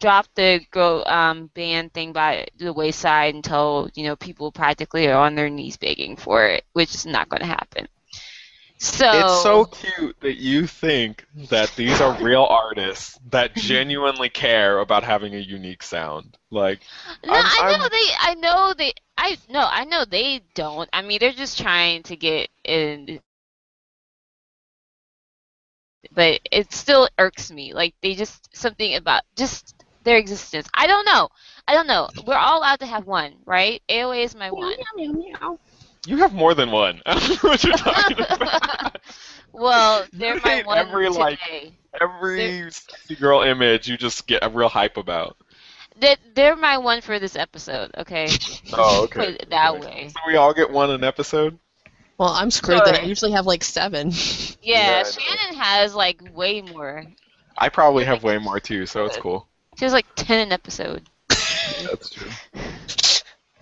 drop the girl um, band thing by the wayside until you know people practically are on their knees begging for it, which is not going to happen. So It's so cute that you think that these are real artists that genuinely care about having a unique sound. Like, no, I'm- I know I'm- they, I know they, I no, I know they don't. I mean, they're just trying to get in. But it still irks me. Like they just something about just their existence. I don't know. I don't know. We're all allowed to have one, right? AOA is my one. you have more than one. I don't know what you're talking about. well, they're my hate one every, today. like- Every sexy girl image you just get a real hype about. That they're my one for this episode. Okay. Oh, okay. Put it that Okay. way. So we all get one an episode? Well, I'm screwed. Then I usually have like seven. Yeah, Yeah, Shannon has like way more. I probably have way more too, so it's cool. She has like ten an episode. That's true.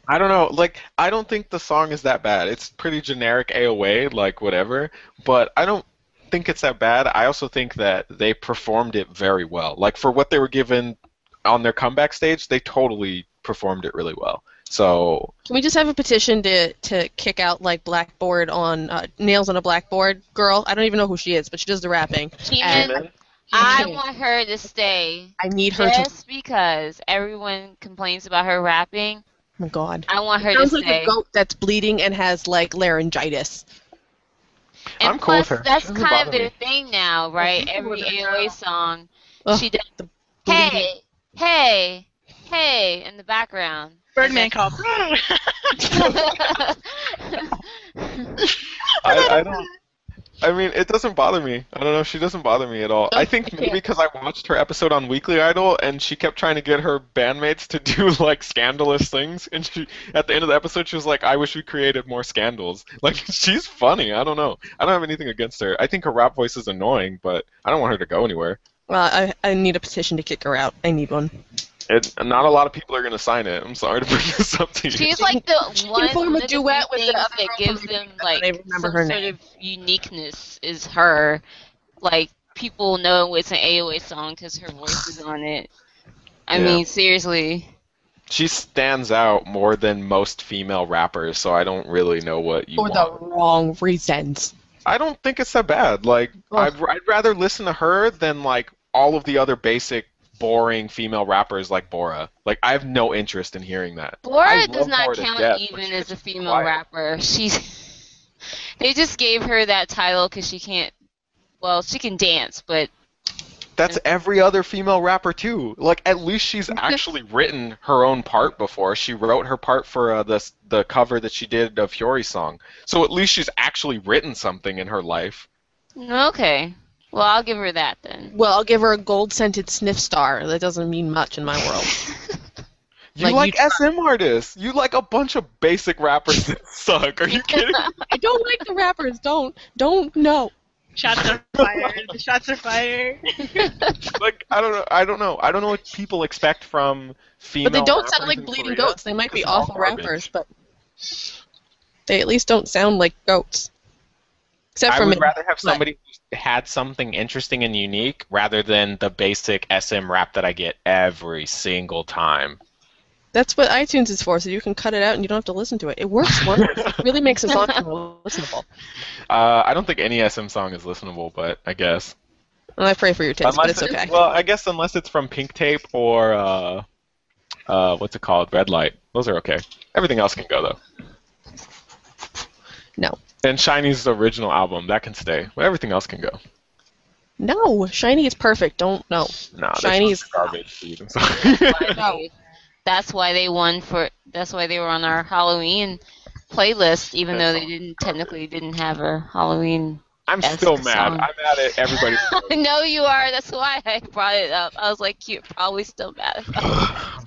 I don't know. Like, I don't think the song is that bad. It's pretty generic AOA, like whatever. But I don't think it's that bad. I also think that they performed it very well. Like for what they were given on their comeback stage, they totally performed it really well. So Can we just have a petition to to kick out like Blackboard on uh, nails on a blackboard girl? I don't even know who she is, but she does the rapping. Sheehan, And- I want her to stay I need her to. just because everyone complains about her rapping. Oh my God. I want her to stay. Sounds like a goat that's bleeding and has like laryngitis. and I'm cool with her. that's kind of their me. thing now, oh, right? I'm Every with. AOA song, Ugh, she does. the Hey, hey, hey in the background. Birdman called. I, I don't. I mean, it doesn't bother me. I don't know. She doesn't bother me at all. I think maybe because I watched her episode on Weekly Idol, and she kept trying to get her bandmates to do like scandalous things, and she at the end of the episode she was like, "I wish we created more scandals." Like she's funny. I don't know. I don't have anything against her. I think her rap voice is annoying, but I don't want her to go anywhere. Well, I, I need a petition to kick her out. I need one. It, not a lot of people are gonna sign it. I'm sorry to bring this up to you. She's like the She can one form a of duet with the other that gives them like don't remember some her sort name. of uniqueness is her. Like people know it's an AOA song because her voice is on it. I Yeah. mean, seriously. she stands out more than most female rappers, so I don't really know what you For want. the wrong reasons. I don't think it's that bad. Like, I'd, I'd rather listen to her than like all of the other basic, boring female rappers like Bora. Like, I have no interest in hearing that. Bora does not Bora count death, even as a female quiet. rapper. She's. They just gave her that title because she can't. Well, she can dance, but That's every other female rapper too. Like, at least she's actually written her own part before. She wrote her part for uh, the the cover that she did of Hyori's song. So at least she's actually written something in her life. okay. Well, I'll give her that then. Well, I'll give her a gold scented sniff star. That doesn't mean much in my world. You Like, like, you SM artists. You like a bunch of basic rappers that suck. Are you kidding? I don't like the rappers. Don't. Don't. No. Shots are fired. The shots are fired. like I don't know. I don't know. I don't know what people expect from female. But they don't sound like bleeding Korea, goats. They might be awful garbage. rappers, but they at least don't sound like goats. Except I for would me. rather have somebody who had something interesting and unique rather than the basic SM rap that I get every single time. That's what iTunes is for, so you can cut it out and you don't have to listen to it. It works wonders. it really makes a song listenable. Uh, I don't think any SM song is listenable, but I guess. And I pray for your taste, but it's it's- well, I guess unless it's from Pink Tape or uh, uh, what's it called, Red Light. Those are okay. Everything else can go though. No. And SHINee's original album that can stay, but everything else can go. No, SHINee is perfect. Don't no. Nah, this Shiny is- garbage. Food. I'm sorry. No. That's why they won for. That's why they were on our Halloween playlist, even though they didn't technically didn't have a Halloween. I'm Esque still mad. song. I'm mad at everybody. I know you are. That's why I brought it up. I was like, you're probably still mad. I'm.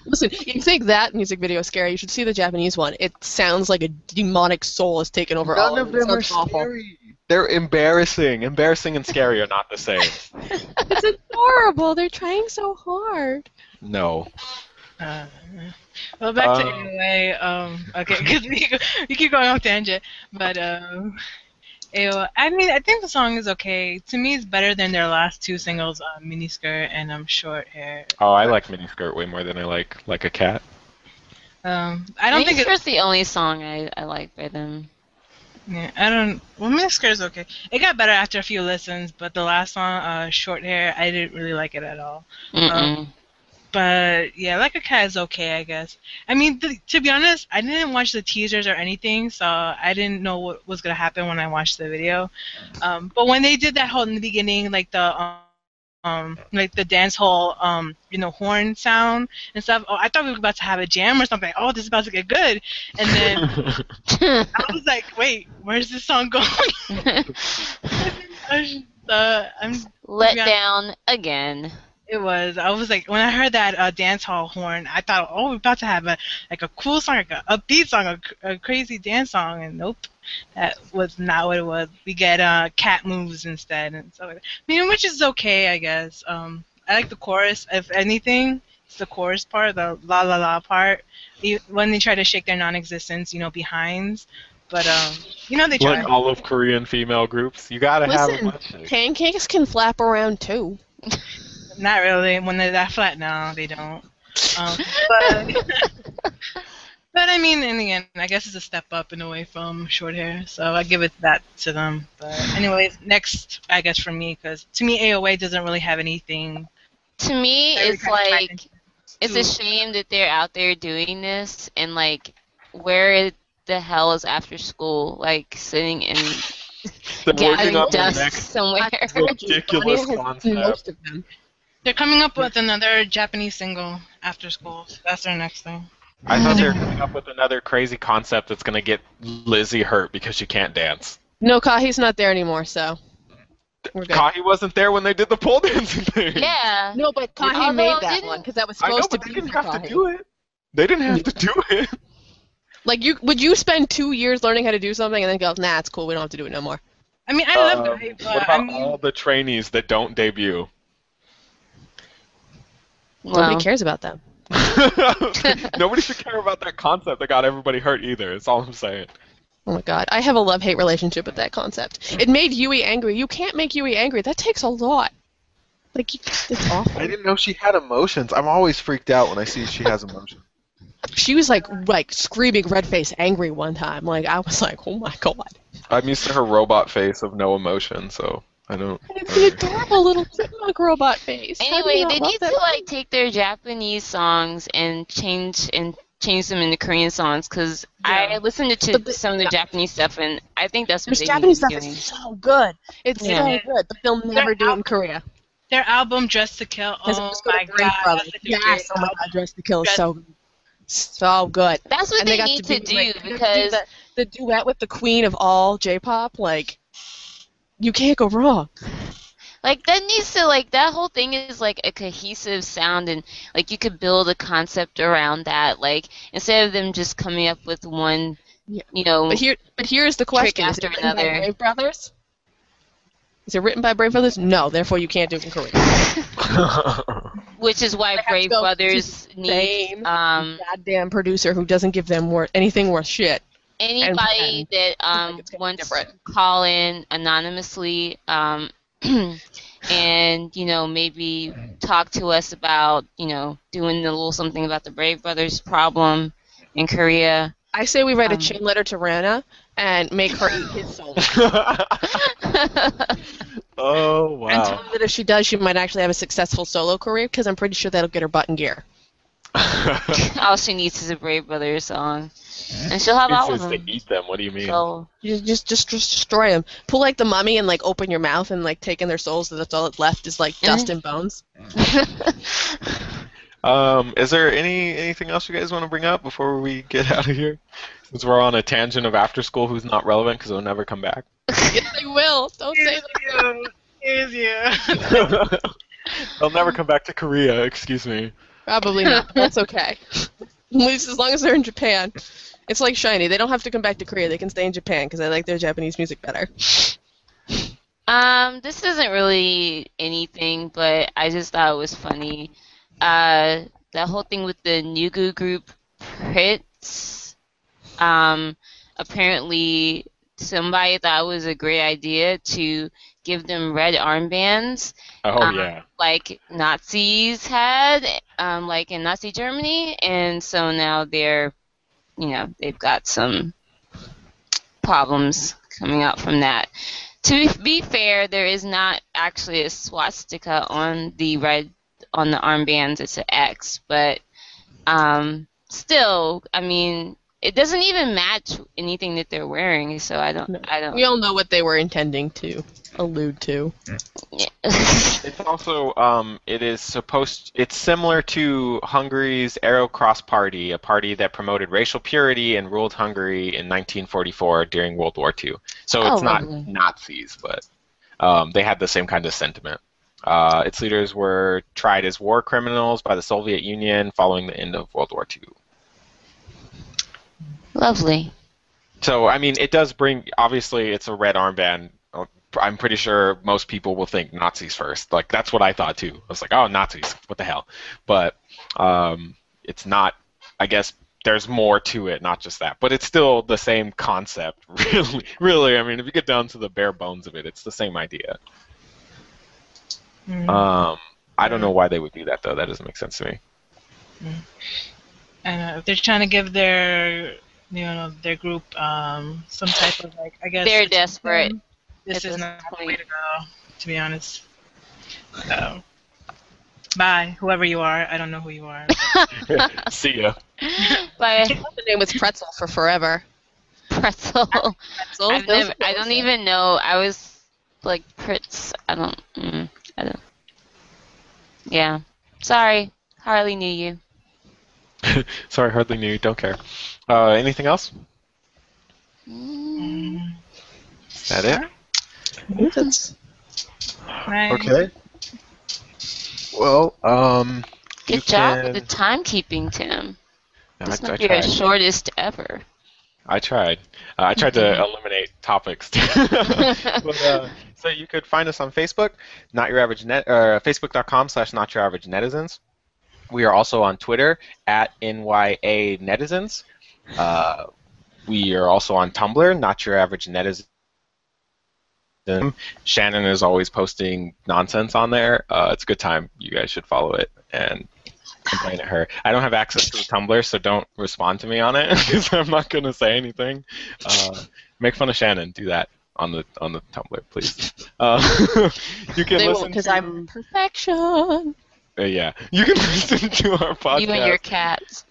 Listen, you think that music video is scary? You should see the Japanese one. It sounds like a demonic soul has taken over all None of them are awful. scary. They're embarrassing. Embarrassing and scary are not the same. It's adorable. They're trying so hard. No. Uh, well, back to Um, AOA. Um, okay, because we, we keep going off tangent, but um, AOA. I mean, I think the song is okay. To me, it's better than their last two singles, uh, "Miniskirt" and um, "Short Hair." Oh, I like miniskirt way more than I like like a cat. Um, I don't think it, it's the only song I, I like by them. Yeah, I don't. Well, Miniskirt is okay. It got better after a few listens, but the last song, uh, "Short Hair," I didn't really like it at all. Mm-mm. But yeah, like a cat is okay, I guess. I mean, th- to be honest, I didn't watch the teasers or anything, so I didn't know what was gonna happen when I watched the video. Um, but when they did that whole in the beginning, like the um, um like the dance hall, um, you know, horn sound and stuff. Oh, I thought we were about to have a jam or something. Oh, this is about to get good. And then I was like, wait, where's this song going? uh, I'm Let down again. It was. I was like, when I heard that uh, dance hall horn, I thought, oh, we're about to have a like a cool song, like a upbeat song, a crazy dance song, and nope, that was not what it was. We get uh, cat moves instead, and so. I mean, which is okay, I guess. Um, I like the chorus. If anything, it's the chorus part, the la la la part. E- When they try to shake their non-existence, you know, behinds. But um, you know, they try. like all of Korean female groups, you gotta have a Listen, bunch of pancakes can flap around too. Not really. When they're that flat, no, they don't. Um, but, but I mean, in the end, I guess it's a step up and away from short hair, so I give it that to them. But anyways, next, I guess for me, because to me, AOA doesn't really have anything. To me, it's like it's a shame that they're out there doing this and like where the hell is after school like sitting in They're gathering working on the dust somewhere. ridiculous concept. Most of them. They're coming up with another Japanese single after school. That's their next thing. I thought they were coming up with another crazy concept that's gonna get Lizzy hurt because she can't dance. No, Kahi's not there anymore, so we're good. Kahi wasn't there when they did the pole dancing thing. yeah. no, but Kahi Although made that didn't- one because that was supposed I know, supposed but to they be didn't for have to do it. They didn't have to do it. Like you, would you spend two years learning how to do something and then go, nah, it's cool, we don't have to do it no more. I mean, I love Um, it, but what I about mean, all the trainees that don't debut? Well, Nobody cares about them. Nobody should care about that concept that got everybody hurt either. That's all I'm saying. Oh my god, I have a love-hate relationship with that concept. It made Uee angry. You can't make Uee angry. That takes a lot. Like, it's awful. I didn't know she had emotions. I'm always freaked out when I see she has emotions. She was like, like screaming red face angry one time. Like I was like, oh my god. I'm used to her robot face of no emotion, so I don't. It's an adorable little chipmunk robot face. How do you Anyway, they love need that? to like take their Japanese songs and change and change them into Korean songs because I Yeah. listened to But the- some of the yeah. Japanese stuff and I think that's what There's they Japanese need stuff to be doing. is so good. It's Yeah. so good, but they'll never do it in Korea. their album "Dress to Kill." Oh it was oh good my god, Brothers. that's such Yes, great oh my god, Dress to Kill is so good. So good. That's what and they, got need to, to, be, do like, they got to do because the, the duet with the queen of all J-pop, like you can't go wrong. like that needs to like that whole thing is like a cohesive sound and like you could build a concept around that like instead of them just coming up with one Yeah. you know But here, but here's the question: Is it after written by another. Brave Brothers? Is it written by Brave Brothers? No, therefore you can't do it in Korean. which is why They have to Brave Brothers need um goddamn producer who doesn't give them wor- anything worth shit. Anybody that um it's gonna be wants different. to call in anonymously um and you know maybe talk to us about you know doing a little something about the Brave Brothers problem in Korea. I say we write a Um, chain letter to Raina and make her eat his soul. oh wow! And tell her that if she does, she might actually have a successful solo career because I'm pretty sure that'll get her butt in gear. All she needs is a Brave Brothers song, and she'll have all He of says them. to eat them. What do you mean? So You just, just, just destroy them. Pull like the mummy and like open your mouth and like take in their souls. So that's all that's left is like dust and bones. Um, is there any anything else you guys want to bring up before we get out of here? Since we're on a tangent of after school, who's not relevant because they'll never come back. yes, they will. Don't say that. Here's you. They'll never come back to Korea. Excuse me. Probably not. That's okay. At least as long as they're in Japan. It's like SHINee. They don't have to come back to Korea. They can stay in Japan because I like their Japanese music better. Um, this isn't really anything, but I just thought it was funny. Uh, that whole thing with the Nugu group Pritz. Um, apparently somebody thought it was a great idea to give them red armbands, Oh Um, yeah. like Nazis had, um, like in Nazi Germany, and so now they're, you know, they've got some problems coming out from that. To be fair, there is not actually a swastika on the red on the armbands. It's an X, but um, still, I mean, it doesn't even match anything that they're wearing. So I don't, No. I don't. We all know what they were intending to allude to. It's also um, it is supposed. It's similar to Hungary's Arrow Cross Party, a party that promoted racial purity and ruled Hungary in 1944 during World War II. So Oh, it's not lovely. Nazis, but um, they had the same kind of sentiment. Uh, its leaders were tried as war criminals by the Soviet Union following the end of World War II. Lovely. So I mean, it does bring. Obviously, it's a red armband. Uh, I'm pretty sure most people will think Nazis first. Like that's what I thought too. I was like, oh, Nazis, what the hell? But um, it's not. I guess there's more to it, not just that. But it's still the same concept. Really, really. I mean, if you get down to the bare bones of it, it's the same idea. Mm. Um, I don't know why they would do that though. That doesn't make sense to me. and uh, if they're trying to give their, you know, their group um, some type of like, I guess They're attention, desperate This at is this not the way to go, to be honest. So, bye, whoever you are. I don't know who you are. See ya. But The name was Pretzel for forever. pretzel. Pretzel. I've never, I don't even know. I was like Pritz. I don't. Mm, I don't. Yeah. Sorry. Hardly knew you. Sorry, hardly knew. you. Don't care. Uh, anything else? Mm. Is that it? That's- Right. okay. Well, um, Good You job with the timekeeping, Tim. No, This I, I be tried. our shortest ever. I tried. Uh, I tried to eliminate topics. but, uh, so you could find us on Facebook, not your average net, uh, facebook.com slash not your average netizens. We are also on Twitter at NYA netizens. Uh, we are also on Tumblr, not your average netizen. Shannon is always posting nonsense on there. Uh, it's a good time. You guys should follow it and complain at her. I don't have access to the Tumblr, so don't respond to me on it because I'm not going to say anything. Uh, make fun of Shannon. Do that on the on the Tumblr, please. Uh, you can They listen because I'm perfection. Uh, yeah. You can listen to our podcast You and your cats.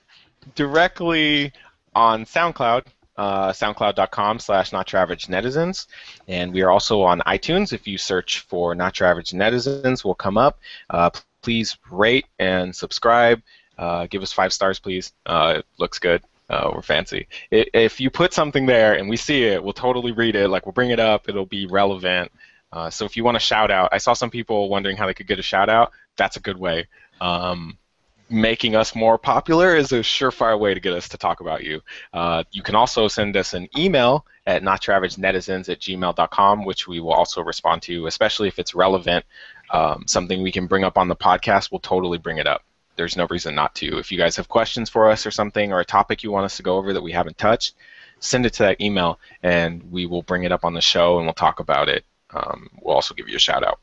directly on SoundCloud, uh, soundcloud.com slash not your average netizens. And we are also on iTunes. If you search for not your average netizens, we'll come up. Uh, please rate and subscribe. Uh, give us five stars, please. Uh, it looks good. Uh, we're fancy. I if you put something there and we see it, we'll totally read it. Like we'll bring it up. It'll be relevant. Uh, so if you want a shout out, I saw some people wondering how they could get a shout out. That's a good way. Um, making us more popular is a surefire way to get us to talk about you. Uh, you can also send us an email at notyouravage.netizens at gmail.com, which we will also respond to, especially if it's relevant. Um, something we can bring up on the podcast, we'll totally bring it up. There's no reason not to. If you guys have questions for us or something, or a topic you want us to go over that we haven't touched, send it to that email, and we will bring it up on the show and we'll talk about it. Um, we'll also give you a shout out.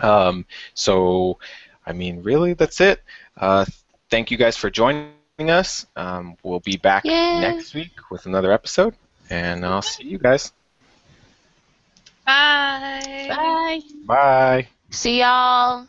Um, so, I mean, really, that's it. Uh, thank you guys for joining us. Um, we'll be back Yay. next week with another episode, and I'll see you guys. Bye. Bye. Bye. See y'all.